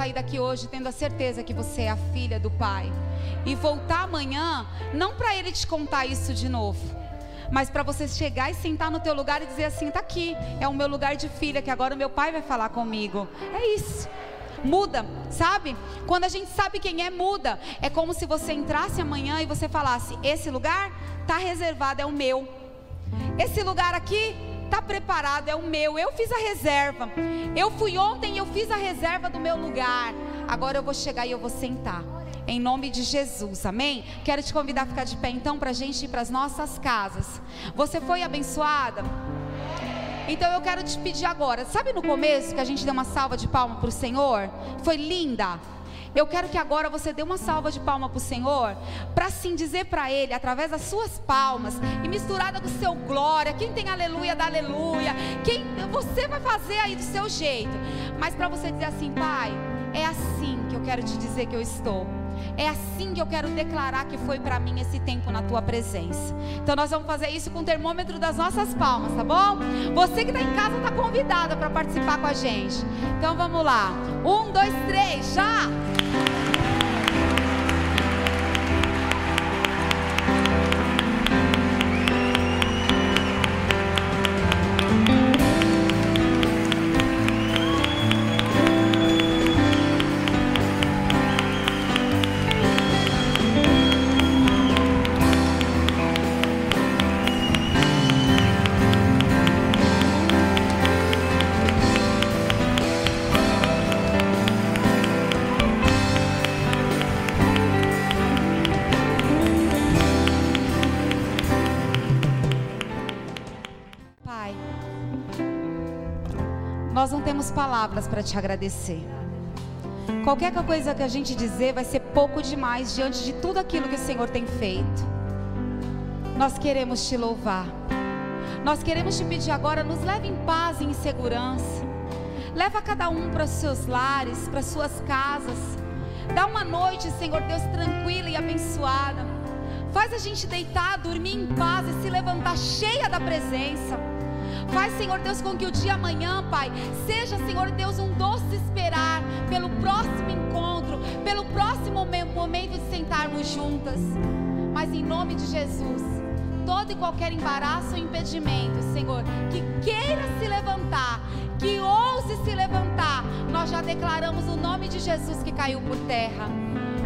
Speaker 1: sair daqui hoje tendo a certeza que você é a filha do Pai e voltar amanhã, não para ele te contar isso de novo, mas para você chegar e sentar no teu lugar e dizer assim, tá aqui, é o meu lugar de filha que agora o meu pai vai falar comigo. É isso. Muda, sabe? Quando a gente sabe quem é, muda. É como se você entrasse amanhã e você falasse: esse lugar tá reservado, é o meu. Esse lugar aqui tá preparado, é o meu. Eu fiz a reserva. Eu fui ontem eu fiz a reserva do meu lugar. Agora eu vou chegar e eu vou sentar. Em nome de Jesus, amém? Quero te convidar a ficar de pé então para a gente ir para as nossas casas. Você foi abençoada? Então eu quero te pedir agora, sabe no começo que a gente deu uma salva de palma para o Senhor? Foi linda. Eu quero que agora você dê uma salva de palma para o Senhor, para sim dizer para Ele, através das suas palmas e misturada com o seu glória. Quem tem aleluia, dá aleluia. Quem você vai fazer aí do seu jeito, mas para você dizer assim, Pai, é assim que eu quero te dizer que eu estou. É assim que eu quero declarar que foi para mim esse tempo na tua presença. Então nós vamos fazer isso com o termômetro das nossas palmas, tá bom? Você que está em casa está convidada para participar com a gente. Então vamos lá. Um, dois, três, já! Temos palavras para te agradecer. Qualquer coisa que a gente dizer vai ser pouco demais diante de tudo aquilo que o Senhor tem feito. Nós queremos te louvar. Nós queremos te pedir agora, nos leve em paz e em segurança. Leva cada um para os seus lares, para suas casas. Dá uma noite, Senhor Deus, tranquila e abençoada. Faz a gente deitar, dormir em paz e se levantar cheia da presença. Faz, Senhor Deus, com que o dia amanhã, Pai, seja, Senhor Deus, um doce esperar pelo próximo encontro, pelo próximo momento de sentarmos juntas. Mas em nome de Jesus, todo e qualquer embaraço ou impedimento, Senhor, que queira se levantar, que ouse se levantar, nós já declaramos o nome de Jesus que caiu por terra.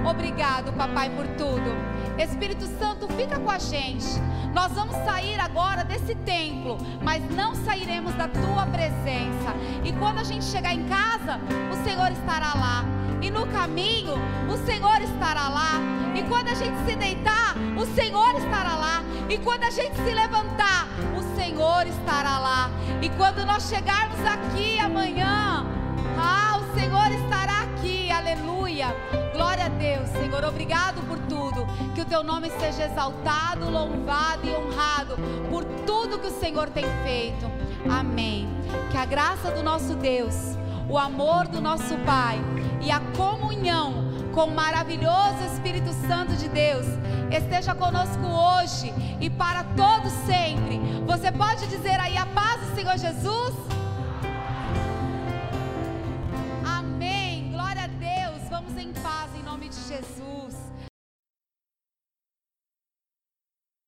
Speaker 1: Obrigado, papai, por tudo. Espírito Santo, fica com a gente. Nós vamos sair agora desse templo, mas não sairemos da tua presença. E quando a gente chegar em casa, o Senhor estará lá. E no caminho, o Senhor estará lá. E quando a gente se deitar, o Senhor estará lá. E quando a gente se levantar, o Senhor estará lá. E quando nós chegarmos aqui amanhã, ah, o Senhor estará aqui. Aleluia. Glória a Deus, Senhor. Obrigado por tudo. Que o teu nome seja exaltado, louvado e honrado por tudo que o Senhor tem feito. Amém. Que a graça do nosso Deus, o amor do nosso Pai e a comunhão com o maravilhoso Espírito Santo de Deus esteja conosco hoje e para todo sempre. Você pode dizer aí a paz do Senhor Jesus?